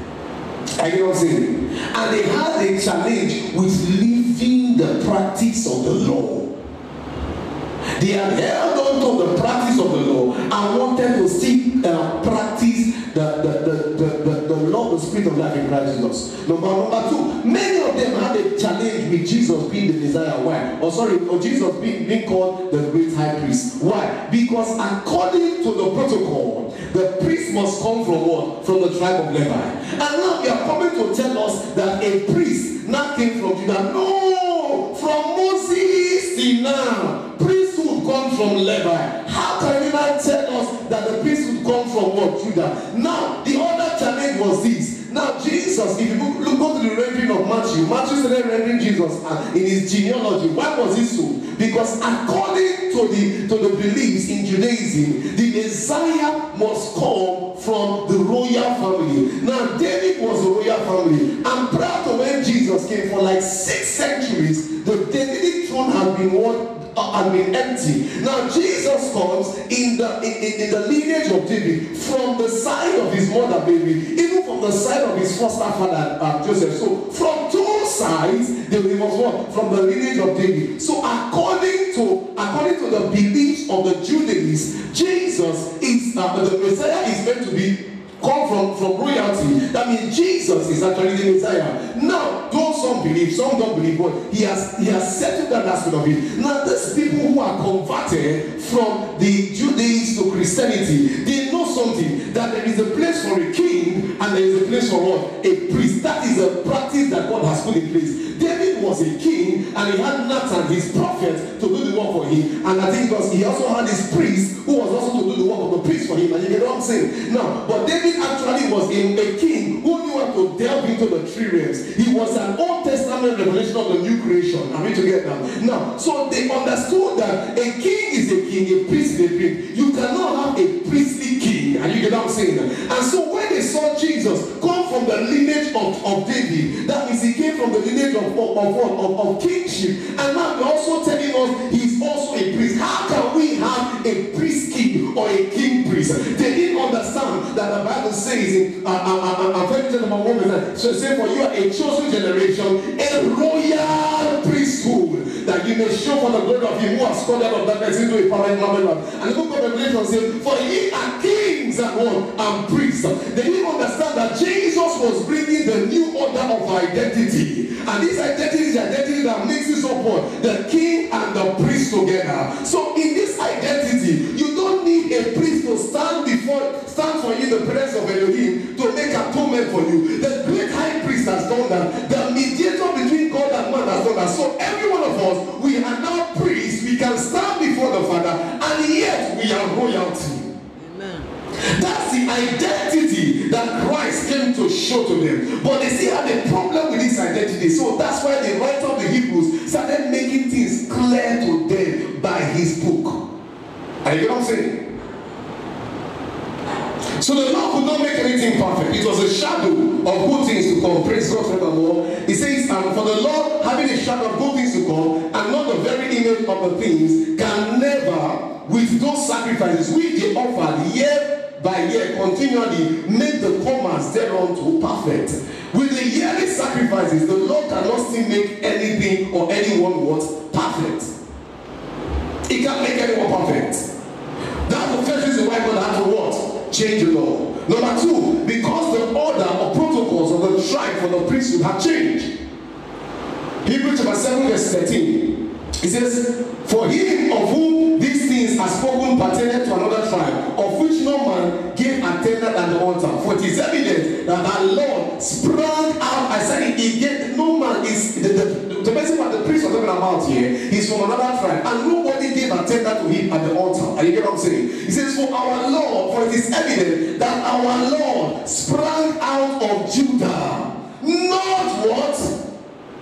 I get what I'm saying? And they had a challenge with living the practice of the law. They had held on to the practice of the law and wanted to still uh, practice the, the, the, the, the, the law, the spirit of life in Christ Jesus. Number, number two, many of them had a challenge with Jesus being the Messiah. Why? Or sorry, or Jesus being, being called the great high priest. Why? Because according to the protocol, the priest must come from what? From the tribe of Levi. And now you are coming to tell us that a priest now came from Judah. No! From Moses till now. Priesthood comes from Levi. How can you tell us that the priesthood comes from what? Judah. Now, the other challenge was this. Now, Jesus, if you look, go to the rendering of Matthew, Matthew started rendering Jesus uh, in his genealogy. Why was it so? Because according to the to the beliefs in Judaism, the Messiah must come from the royal family. Now, David was a royal family, and prior to when Jesus came for like six centuries, uh, been empty. Now Jesus comes in the in, in, the lineage of David from the side of his mother Mary, even from the side of his foster father uh, Joseph. So from two sides, there was what from the lineage of David. So according to according to the beliefs of the Judaism, Jesus is uh, the Messiah is meant to be come from from royalty. That means jesus is actually the messiah. Now though some believe some don't believe but he has he has settled that aspect of it. Now these people who are converted from the judaism to christianity they know something that there is a place for a king and there is a place for what? A priest. That is a practice that god has put in place. David was a king and he had nathan his prophet to do the work for him. And i think because he also had his priest who was also to do the work of the priest for him and you get what i'm saying? Now but david actually was a, a king who knew how to delve into the tree realms. He was an old testament revelation of the new creation. Are we together now so they understood that a king is a king a priest is a priest. You cannot have a priestly king. And you get what i'm saying? And so when they saw jesus from the lineage of of david. That means he came from the lineage of of of of, of, kingship. And now they're also telling us he's also a priest. How can we have a priest king or a king priest? They didn't understand that the bible says in uh, uh, uh, uh, First Timothy number one verse so say for you are a chosen generation a royal priesthood that you may show for the glory of him who has called out of darkness into a permanent marvelous and the book of revelation says for ye are kings and what and priests. They didn't understand that jesus was bringing the new order of identity. And this identity is the identity that mixes up what the king and the priest together. So in this identity you don't need a priest to stand before stand for you the presence of elohim to make atonement for you. The great high priest has done that. The mediator between god and man has done that. So every one of us we are now priests. We can stand before the father and yet we are royalty. That's the identity that Christ came to show to them. But they still had a problem with this identity. So that's why the writer of the Hebrews started making things clear to them by his book. Are you get what I'm saying? So the law could not make anything perfect. It was a shadow of good things to come. Praise God forevermore. He says, and for the Lord having a shadow of good things to come, and not the very image of the things, can never, with those sacrifices which they offered year by year continually, make the comers thereunto perfect. With the yearly sacrifices, the Lord cannot still make anything or anyone what perfect. He can't make anyone perfect. That's the first reason why God had to what? Change the law. Number two, because the order or protocols of the tribe for the priesthood have changed. Hebrews chapter 7, verse 13. It says, For him of whom these things are spoken pertaining to another tribe, it is evident that our Lord sprang out. I said it, gave, no man is, the, the, the person what the priest was talking about here, he's from another tribe, and nobody gave attendant to him at the altar. Are you get what I'm saying? He says, For our Lord, for it is evident that our Lord sprang out of Judah. Not what?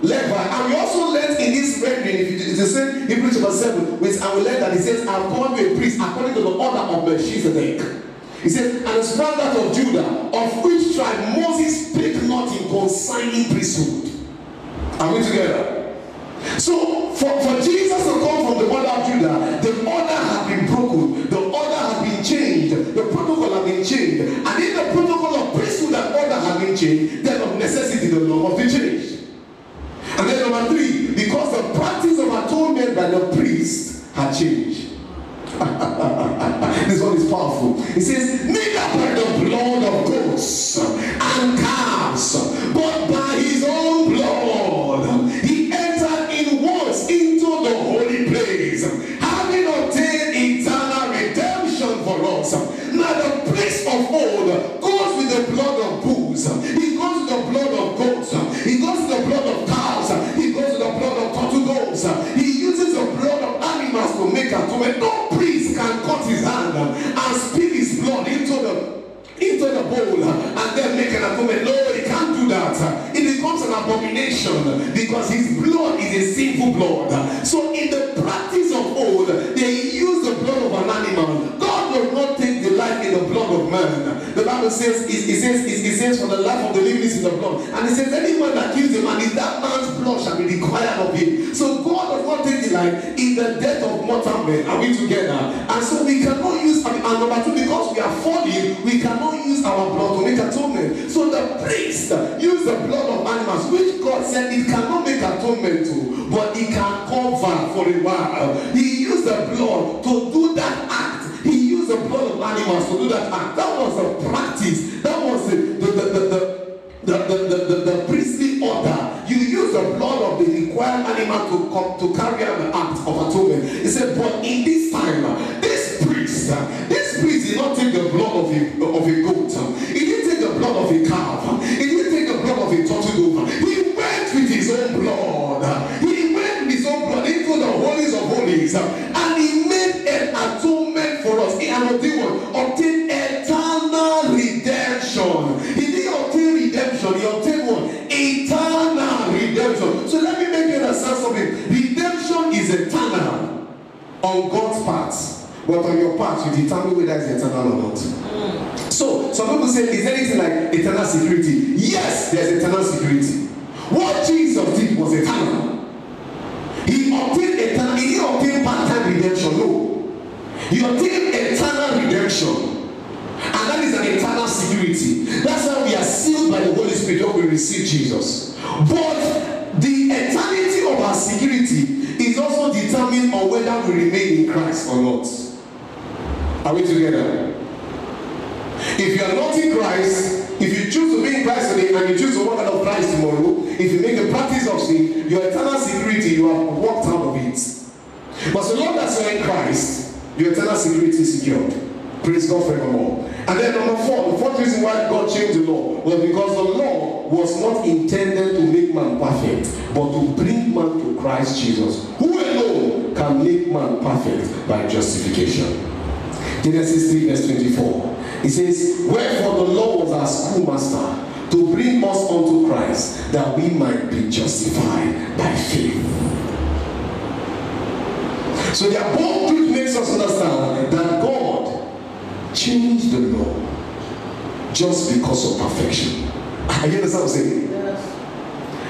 Levi. And we also learned in this rendering, if it is the same Hebrews chapter 7, which I will learn that it says, I'm called you a priest according to the order of Melchizedek. He says, and sprang out of Judah, of which tribe Moses spake not in consigning priesthood. Are we together? So, for, for Jesus to come from the order of Judah, the order had been broken, the order had been changed, the protocol had been changed. And if the protocol of priesthood and order had been changed, then of necessity the law must be changed. And then number three, because the practice of atonement by the priest had changed. this one is powerful. He says, neither by the blood of goats and calves, but by his own blood, he entered in once into the holy place, having obtained eternal redemption for us. Now the priest of old goes with the blood of bulls, he goes with the blood of goats, he goes with the blood of cows, he goes with the blood of turtle doves, he uses the blood of animals to make atonement. No into the bowl and then make an atonement. No, he can't do that. It becomes an abomination because his blood is a sinful blood. So in the practice of old, they use the blood of an animal. God does not take delight in the blood of man. The Bible says, it, it says, it, it says, for the life of the living is the blood. And it says, anyone that kills a man is that man's blood shall be required of him. So God does not take delight in the death of mortal men. Are we together? And so we cannot use, and number two, because we are falling, we cannot use our blood to make atonement. So the priest used the blood of animals, which God said it cannot make atonement to, but it can cover for a while. He used the blood to do that act. He used the blood of animals to do that act. That was the practice. That was the the the, the the, the, the, the, the priestly order, you use the blood of the required animal to come to carry out the act of atonement. He said, but in this time, eternal or not. So some people say, is there anything like eternal security? Just because of perfection. Are you understand what I'm saying?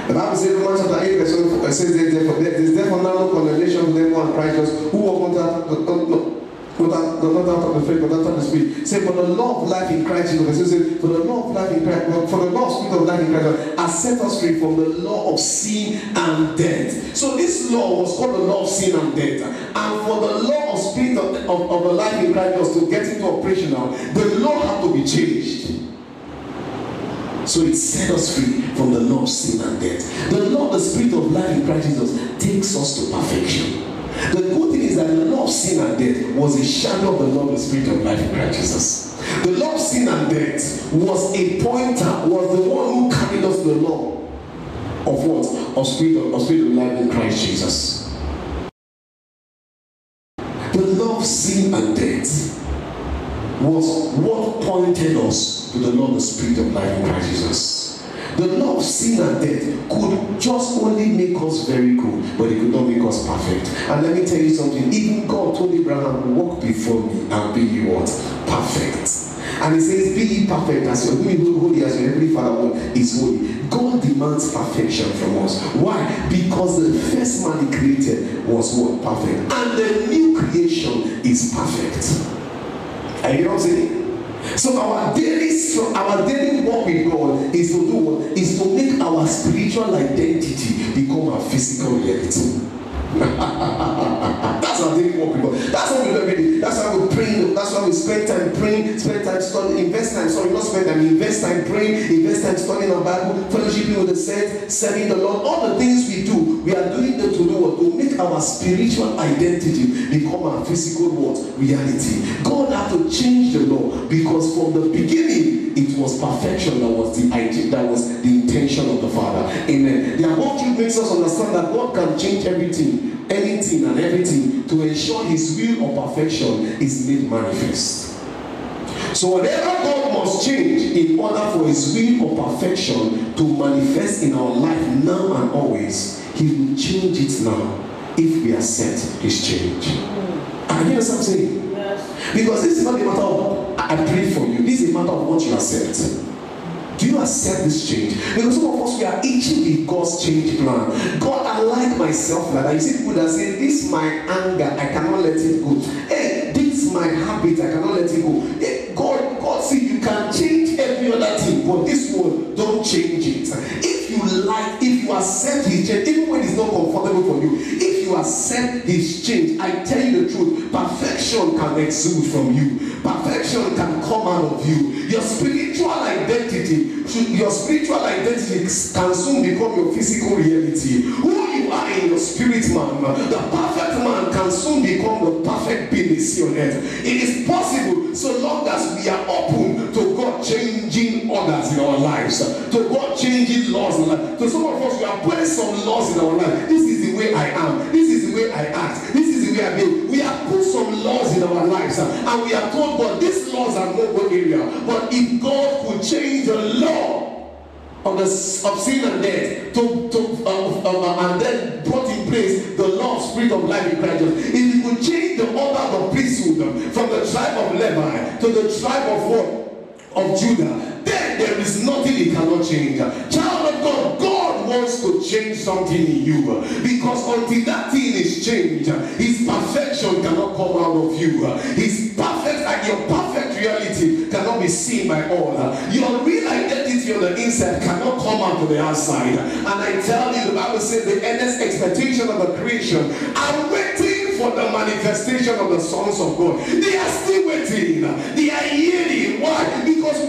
The Bible says Romans chapter 8 verse 1 says therefore there is therefore now no condemnation for them who are Jesus who walk under no, no, not not not out of the faith but out of the spirit. Say for the law of life in Christ Jesus. It says for the law of life in Christ for the law of spirit of life in Christ has set us free from the law of sin and death. So this law was called the law of sin and death. And for the law of spirit of, of, of the life in Christ Jesus to get into operational, the law had to be changed. So it set us free from the law of sin and death. The law, the spirit of life in Christ Jesus takes us to perfection. The good thing is that the law of sin and death was a shadow of the law of the spirit of life in Christ Jesus. The law of sin and death was a pointer, was the one who carried us the law of what? Of spirit of, of spirit of life in Christ Jesus. The law of sin and death was what pointed us to the law of the spirit of life in Christ Jesus. The law of sin and death could just only make us very good, but it could not make us perfect. And let me tell you something, even God told Abraham, walk before me and be you what? Perfect. And he says, Be ye perfect as your being holy as your heavenly Father is holy. God demands perfection from us. Why? Because the first man he created was what? Perfect. And the new creation is perfect. Are you know what I'm saying? So our daily our daily work with God is to do what? Is to make our spiritual identity become our physical reality. that's our daily work with God. That's what we do every day. That's why we we spend time praying, spend time studying, invest time. Sorry, not spend time, invest time praying, invest time studying our Bible, fellowshipping with the saints, serving the Lord. All the things we do, we are doing them to do what? To make our spiritual identity become our physical what? Reality. God had to change the law because from the beginning was perfection that was the idea, that was the intention of the Father. Amen. The above truth makes us understand that God can change everything, anything and everything to ensure his will of perfection is made manifest. So whatever God must change in order for his will of perfection to manifest in our life now and always, he will change it now if we accept his change. Are you understand what I'm saying? Yes. Because this is not a matter of I pray for you. This is a matter of what you accept. Do you accept this change? Because some of us we are itching with God's change plan. God, I like myself like that. You see people that say, This my anger, I cannot let it go. Hey, this my habit, I cannot let it go. Hey, God, God, see, you can change every other thing, but this one, don't change it. If you like, if you accept his change, even when it's not comfortable for you, if you accept his change, I tell you the truth, perfection can exude from you. Perfection can come out of you. Your spiritual identity, your spiritual identity can soon become your physical reality. Who you are in your spirit, man, the perfect man can soon become the perfect being on earth. It is possible so long as we are open to God changing others in our lives, to God changing laws in our life. To some of us, we are putting some laws in our life. This is the way I am. This is the way I act. This is the way I be. We have put some laws in our lives, and we are told, God, these laws are no good area. But if God could change the law of the of sin and death to, to uh, uh, and then brought in place the law of spirit of life in Christ. If he could change the order of priesthood from the tribe of Levi to the tribe of what? Of Judah, then there is nothing he cannot change. Child of God, God wants to change something in you because until that thing is changed, his perfection cannot come out of you. His perfect and your perfect reality cannot be seen by all. Your real identity on the inside cannot come out to the outside. And I tell you, the Bible says the earnest expectation of the creation are waiting for the manifestation of the sons of God. They are still waiting. They are hearing. Why?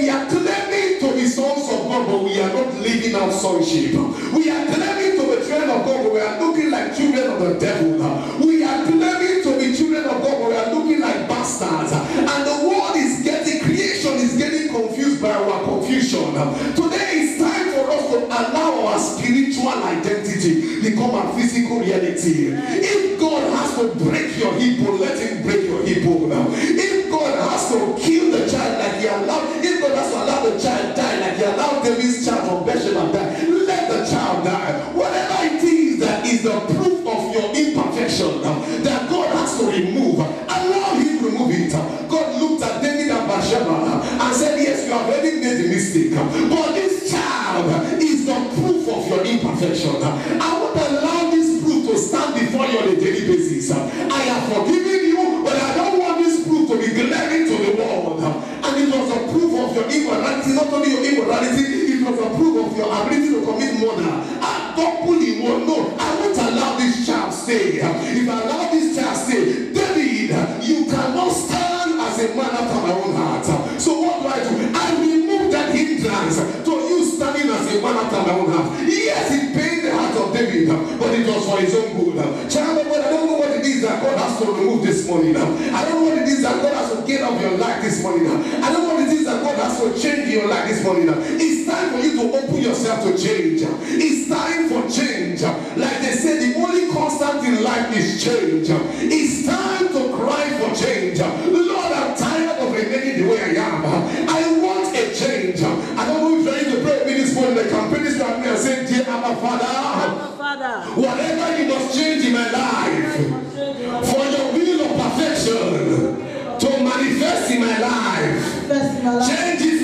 We are claiming to be sons of God, but we are not living out sonship. We are claiming to be children of God, but we are looking like children of the devil. We are claiming to be children of God, but we are looking like bastards. And the world is getting, creation is getting confused by our confusion. Today it's time for us to allow our spiritual identity become a physical reality. If God has to break your hip let him break your hip bone. If God has to kill child like he allowed, if God has to allow the child die like he allowed David's child from Bethlehem die, let the child die. Whatever it is that is the proof of your imperfection that God has to remove, allow him to remove it. God looked at David and Bathsheba and said, Yes, you have already made the mistake, but this child is the proof of your imperfection. I won't allow this proof to stand before you on a daily basis. I have forgiven life. It's time for you to open yourself to change. It's time for change. Like they say, the only constant in life is change. It's time to cry for change. Lord, I'm tired of remaining the way I am. I want a change. I don't know if you're to pray with me this morning. The campaign is coming and say, Dear Abba Father, Abba Father, whatever you must change in my life for your will of perfection to manifest in my life. bless my life. Change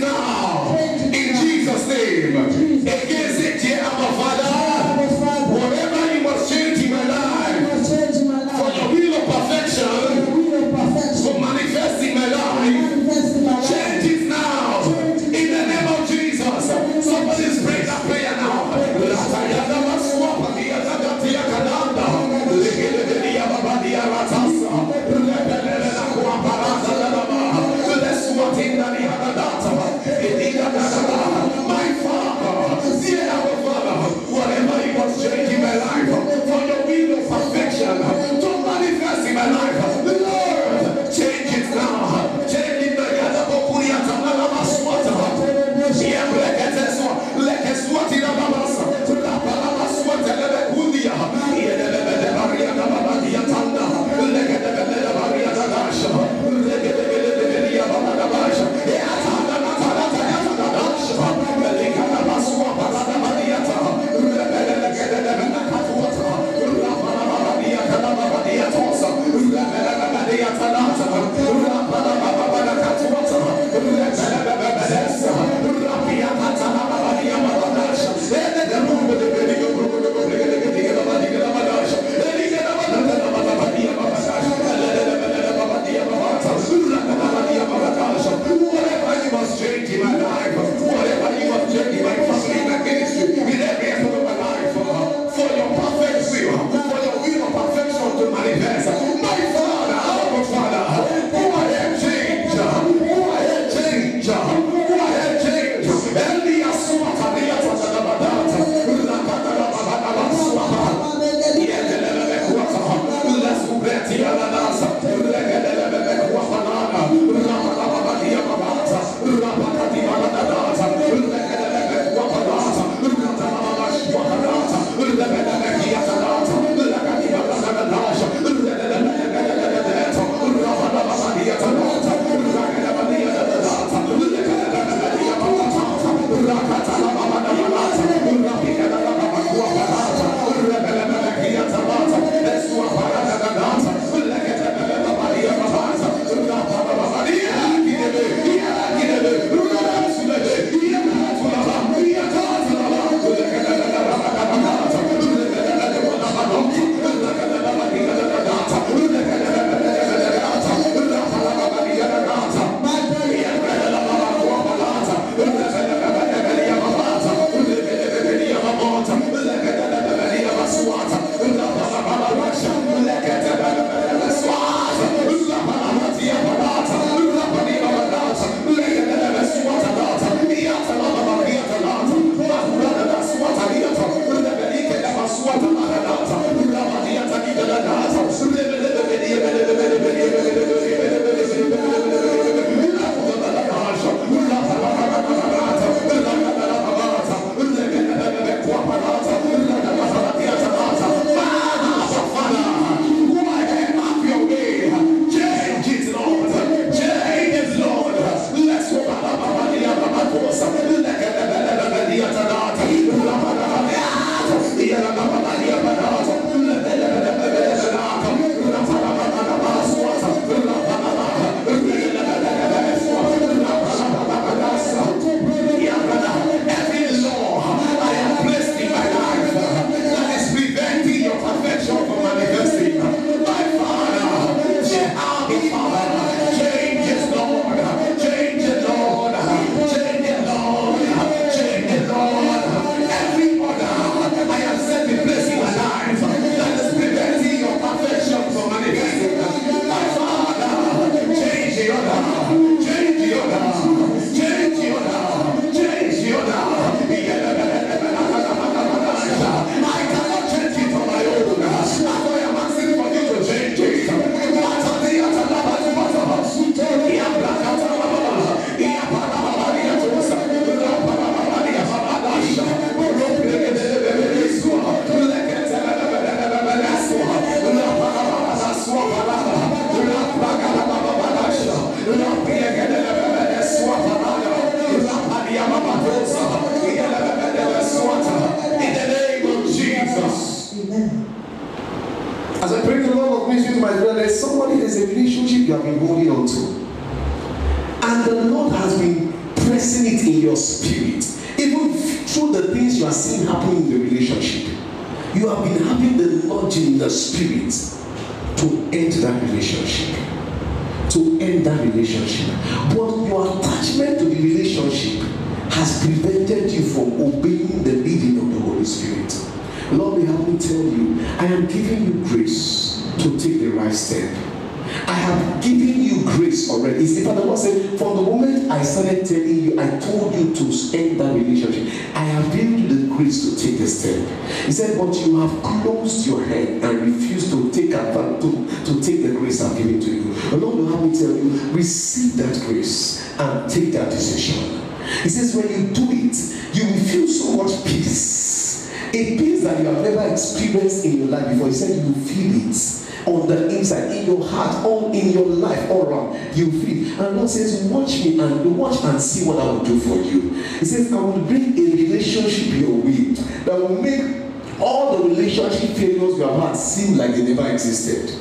A peace that you have never experienced in your life before. He said, you feel it on the inside, in your heart, all in your life, all around. You feel. And Lord says, watch me and watch and see what I will do for you. He says, I will bring a relationship your way that will make all the relationship failures you have had seem like they never existed.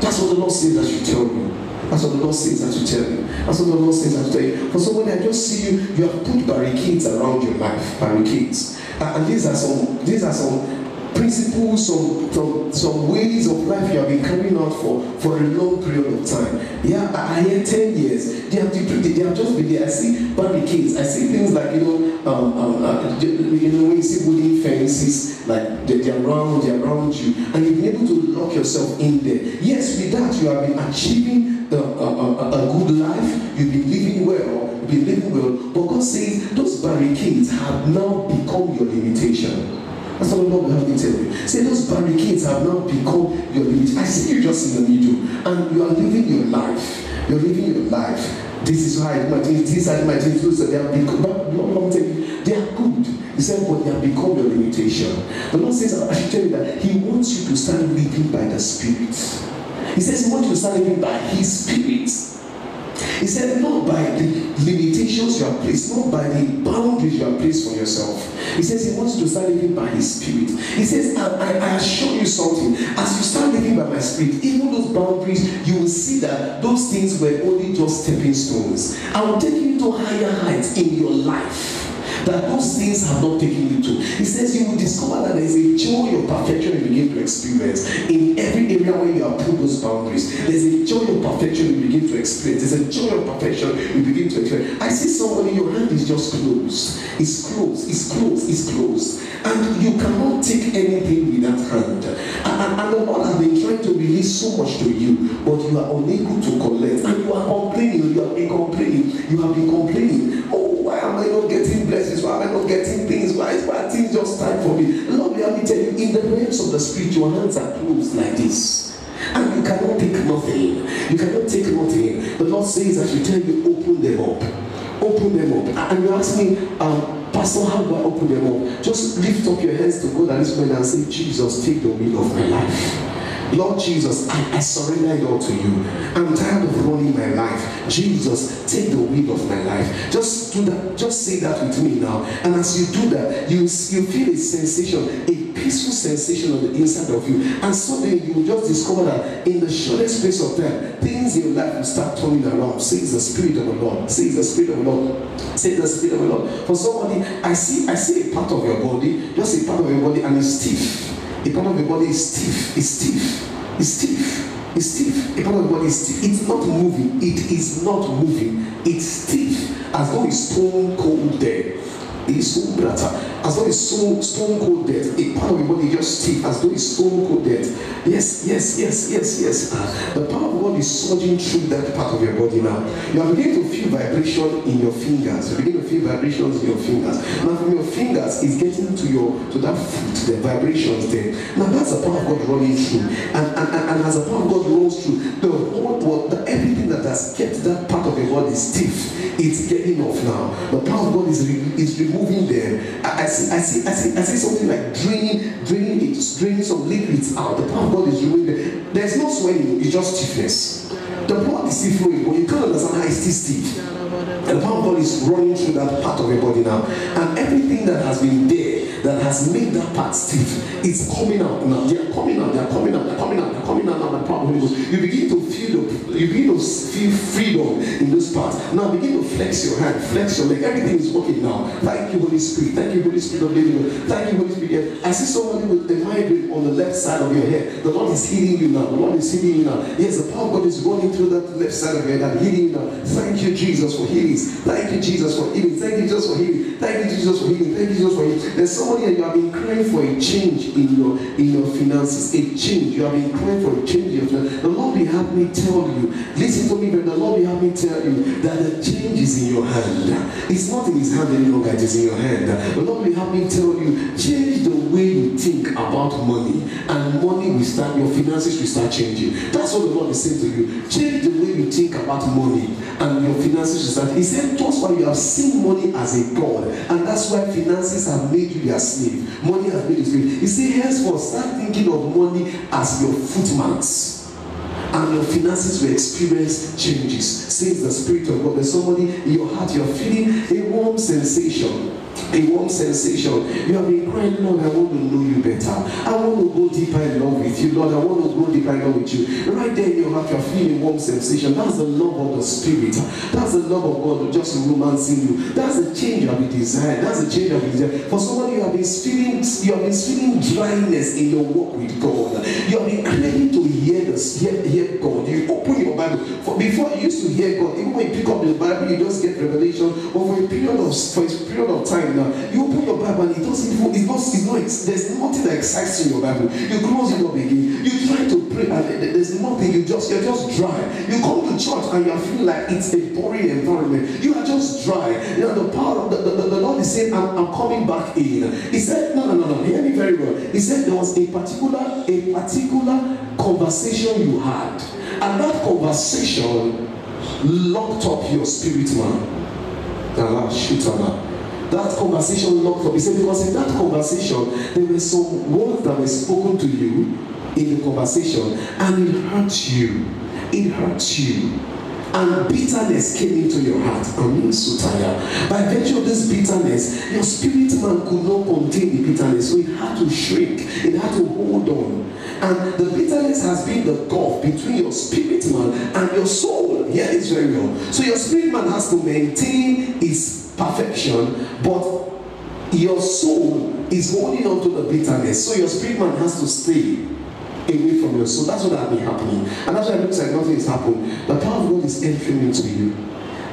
That's what the Lord says that you tell me. That's what the Lord says that you tell you. That's what the Lord says I should tell you. For somebody, I just see you, you have put barricades around your life. Barricades. And, these are some these are some principles, some, some some ways of life you have been carrying out for, for a long period of time. Yeah, I, I hear 10 years. They have, they, they have just been there. I see barricades. I see things like, you know, um, um, uh, you know, when you see wooden fences, like they, they're around, they're around you, and you've been able to lock yourself in there. Yes, with that, you have been achieving a, a, a, a good life, you've been living well, you've been living well, but God says those barricades have now become your limitation. That's what the Lord will have me tell you. Say those barricades have now become your limit. I see you just in the middle, and you are living your life. You're living your life. This is how I do my things. This I do my things. Are- they have become. But Lord, they are good. He said, but they have become your limitation. The Lord says, I should tell you that He wants you to start living by the Spirit. He says He wants you to start living by His Spirit. He said, not by the limitations you have placed, not by the boundaries you have placed for yourself. He says he wants you to start living by his spirit. He says, I, I, I assure you something. As you start living by my spirit, even those boundaries, you will see that those things were only just stepping stones. I will take you to higher heights in your life that those things have not taken you to. He says you will discover that there is a joy of perfection you begin to experience in every area where you have put those boundaries. There's a joy of perfection you begin to experience. There's a joy of perfection you begin to experience. I see somebody, your hand is just closed. It's closed, it's closed, it's closed. And you cannot take anything with that hand. And, and, the Lord has been trying to release so much to you, but you are unable to collect. And you are complaining, you have been complaining, you have been complaining. Oh, am I not getting blessings? Why am I not getting things? Why is are things just time for me? Lord, let me tell you, in the realms of the spirit, your hands are closed like this. And you cannot take nothing. You cannot take nothing. The Lord says, I should tell you, open them up. Open them up. And you ask me, um, Pastor, how do I open them up? Just lift up your hands to God at this moment and say, Jesus, take the wheel of my life. Lord Jesus, I, I surrender it all to you. I'm tired of running my life. Jesus, take the wheel of my life. Just do that. Just say that with me now. And as you do that, you, you feel a sensation, a peaceful sensation on the inside of you. And suddenly you will just discover that in the shortest space of time, things in your life will start turning around. Says the Spirit of the Lord. Says the Spirit of the Lord. Says the Spirit of the Lord. For somebody, I see, I see a part of your body, just a part of your body, and it's stiff. A part of your body is stiff. It's stiff. It's stiff. It's stiff. A part of the body is stiff. It's not moving. It is not moving. It's stiff. As though it's stone cold dead. It's so. As though it's so stone cold dead. A part of your body just stiff. As though it's stone cold dead. Yes, yes, yes, yes, yes. Ah, the power of God is surging through that part of your body now. You are beginning to feel vibration in your fingers. You begin to feel vibrations in your fingers. Now from your fingers, it's getting to your to that foot, the vibrations there. Now that's the power of God running through. And, and, and, and as the power of God rolls through, the whole world, has kept that part of your body stiff, it's getting off now. The power of God is, re, is removing them. I, I, see, I see, I see, I see something like draining, draining it, draining some liquids out. The power of God is removing them. There's no swelling, it's just stiffness. The blood is still flowing, but you can't understand how it's still stiff. And the power of God is running through that part of your body now. And that has been there, that has made that part stiff, is coming out now. They are coming out, they are coming out, they are coming out, they are coming out now. Power Holy. You begin to feel the, you begin to feel freedom in those parts. Now begin to flex your hand, flex your leg. Everything is working now. Thank you, Holy Spirit. Thank you, Holy Spirit of living. Thank you, Holy Spirit. I see somebody with a migraine on the left side of your head. The Lord is healing you now. The Lord is healing you now. Yes, the power of God is running through that left side of your head and healing you now. Thank you, Jesus, for healing. Thank you, Jesus, for healing. Thank you, Jesus, for healing. Thank you, Jesus, for healing. Thank you, Jesus, for healing. There's somebody that you have been crying for a change in your in your finances. A change. You have been crying for a change in your finances. The Lord will help me tell you. Listen to me, but the Lord will help me tell you that the change is in your hand. It's not in his hand any longer, it is in your hand. The Lord will help me tell you, change the way you think about money, and money will start, your finances will start changing. That's what the Lord is saying to you. Change the way you think about money, and your finances will start. He said, That's why you have seen money as a God, and that's why finances have made you their slave. Money has made you slave. He said, Henceforth, start thinking of money as your footmats and your finances will experience changes. Says the Spirit of God. There's somebody in your heart, you're feeling a warm sensation. A warm sensation. You have been crying, Lord, I want to know you better. I want to go deeper in love with you, Lord. I want to go deeper in love with you. Right there in your heart, you're feeling warm sensation. That's the love of the Spirit. That's the love of God just romancing you. That's the change you have been. That's the change you have desired. For somebody, you have been feeling, you have been feeling dryness in your walk with God. You have been craving to hear this, hear, hear God. You open your Bible. For before you used to hear God, even when you pick up the Bible, you just get revelation. But for a period of for a period of time now, you open your Bible and it doesn't it's not, it's there's nothing that excites you in your Bible. You close it up again. You try to pray and there's nothing. You just you're just dry. You come to church and you feel like it's a boring environment. You are just dry. You know the power of the, the, the, the Lord is saying, I'm, I'm coming back in. He said, No, no, no, no. Hear me very well. He said there was a particular a particular conversation you had, and that conversation locked up your spirit man. That conversation locked up. He said, because in that conversation, there were some words that were spoken to you in the conversation, and it hurt you. It hurt you. And bitterness came into your heart. By virtue of this bitterness, your spirit man could not contain the bitterness. So it had to shrink. It had to hold on. And the bitterness has been the gulf between your spirit man and your soul. Here is very well. So your spirit man has to maintain its perfection, but your soul is holding on to the bitterness. So your spirit man has to stay away from your soul. That's what has been happening. And that's why it looks like nothing is happening. The power of God is entering into you.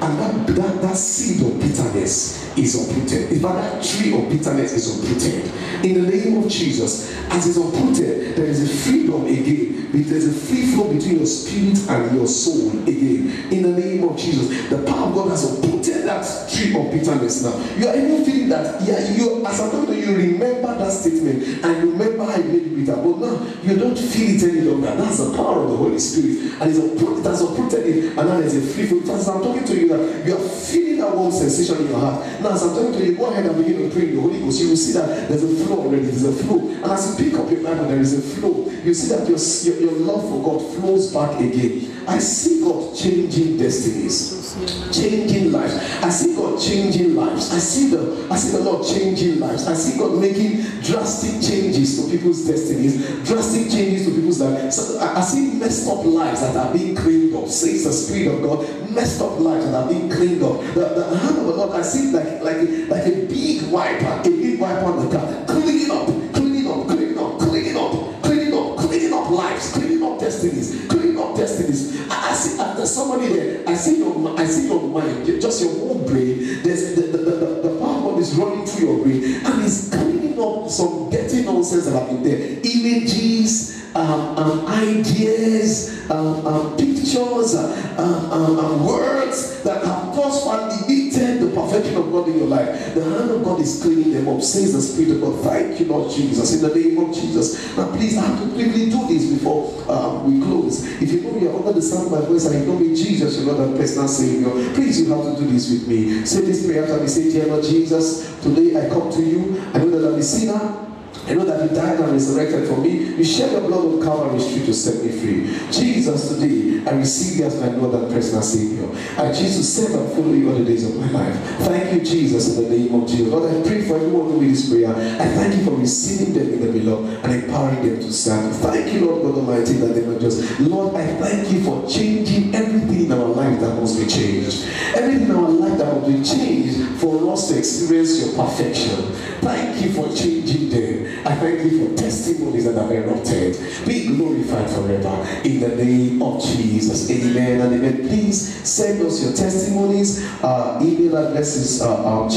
And that, that, that seed of bitterness is uprooted. In fact, that tree of bitterness is uprooted. In the name of Jesus, as it's uprooted, there is a freedom again. There's a free flow between your spirit and your soul again. In the name of Jesus, the power of God has uprooted that tree of bitterness now. You are even feeling that, yeah, you as I'm talking to you, remember that statement and remember how you made it bitter. But now you don't feel it any longer. That's the power of the Holy Spirit. And it's uprooted, it has uprooted it, and now there's a free flow. As I'm talking to you, you are feeling that warm sensation in your heart. Now, as I'm talking to you, go ahead and begin to pray in the Holy Ghost. You will see that there's a flow already. There's a flow. And as you pick up your Bible, there is a flow. You see that your, your, your love for God flows back again. I see God changing destinies, changing lives. I see God changing lives. I see the I see the Lord changing lives. I see God making drastic changes to people's destinies, drastic changes to people's lives. So I, I see messed up lives that are being cleaned up. Says the Spirit of God, messed up lives that are being cleaned up. The, the hand of the Lord, I see like like like a big wiper, a big wiper on the car, cleaning up, cleaning up, cleaning up, cleaning up, cleaning up, cleaning up lives, cleaning up destinies, cleaning up destinies. I, I see uh, there's somebody there. I see your I see your mind, just your whole brain. There's the the, the, the, the power of is running through your brain and it's cleaning up some dirty nonsense that have been there. Images, um, um, ideas, um, um, uh, um, um, um, words that have far limited the perfection of God in your life. The hand of God is cleaning them up, says the Spirit of God. Thank you, Lord Jesus, in the name of Jesus. Now, please, I have to quickly do this before um, we close. If you know you're under the sound of my voice and you know me, Jesus, you're not a personal Savior, please, you have to do this with me. Say this prayer after me. Say, Dear Lord Jesus, today I come to you. I know that I'm a sinner. I know that you died and resurrected for me. You shed the blood on Calvary's tree to set me free. Jesus, today I receive you as my Lord and personal Savior. I to serve and follow you all the days of my life. Thank you, Jesus, in the name of Jesus. Lord, I pray for everyone who made this prayer. I thank you for receiving them in the beloved and empowering them to serve. Thank you, Lord God Almighty, that they are just. Lord, I thank you for changing everything in our life that must be changed. Everything in our life that must be changed for us to experience your perfection. Thank you for changing them. I thank you for testimonies that have erupted. Be glorified forever in the name of Jesus. Amen and amen. Please send us your testimonies. Uh, email address is uh, um, at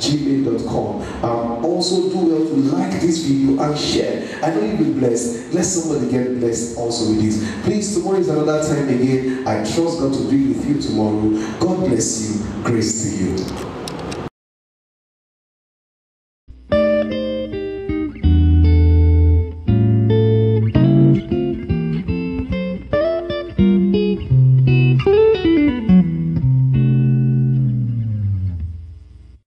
gmail.com. Um, also, do well to like this video and share. I know you'll be blessed. Let somebody get blessed also with this. Please, tomorrow is another time again. I trust God to be with you tomorrow. God bless you. Grace to you.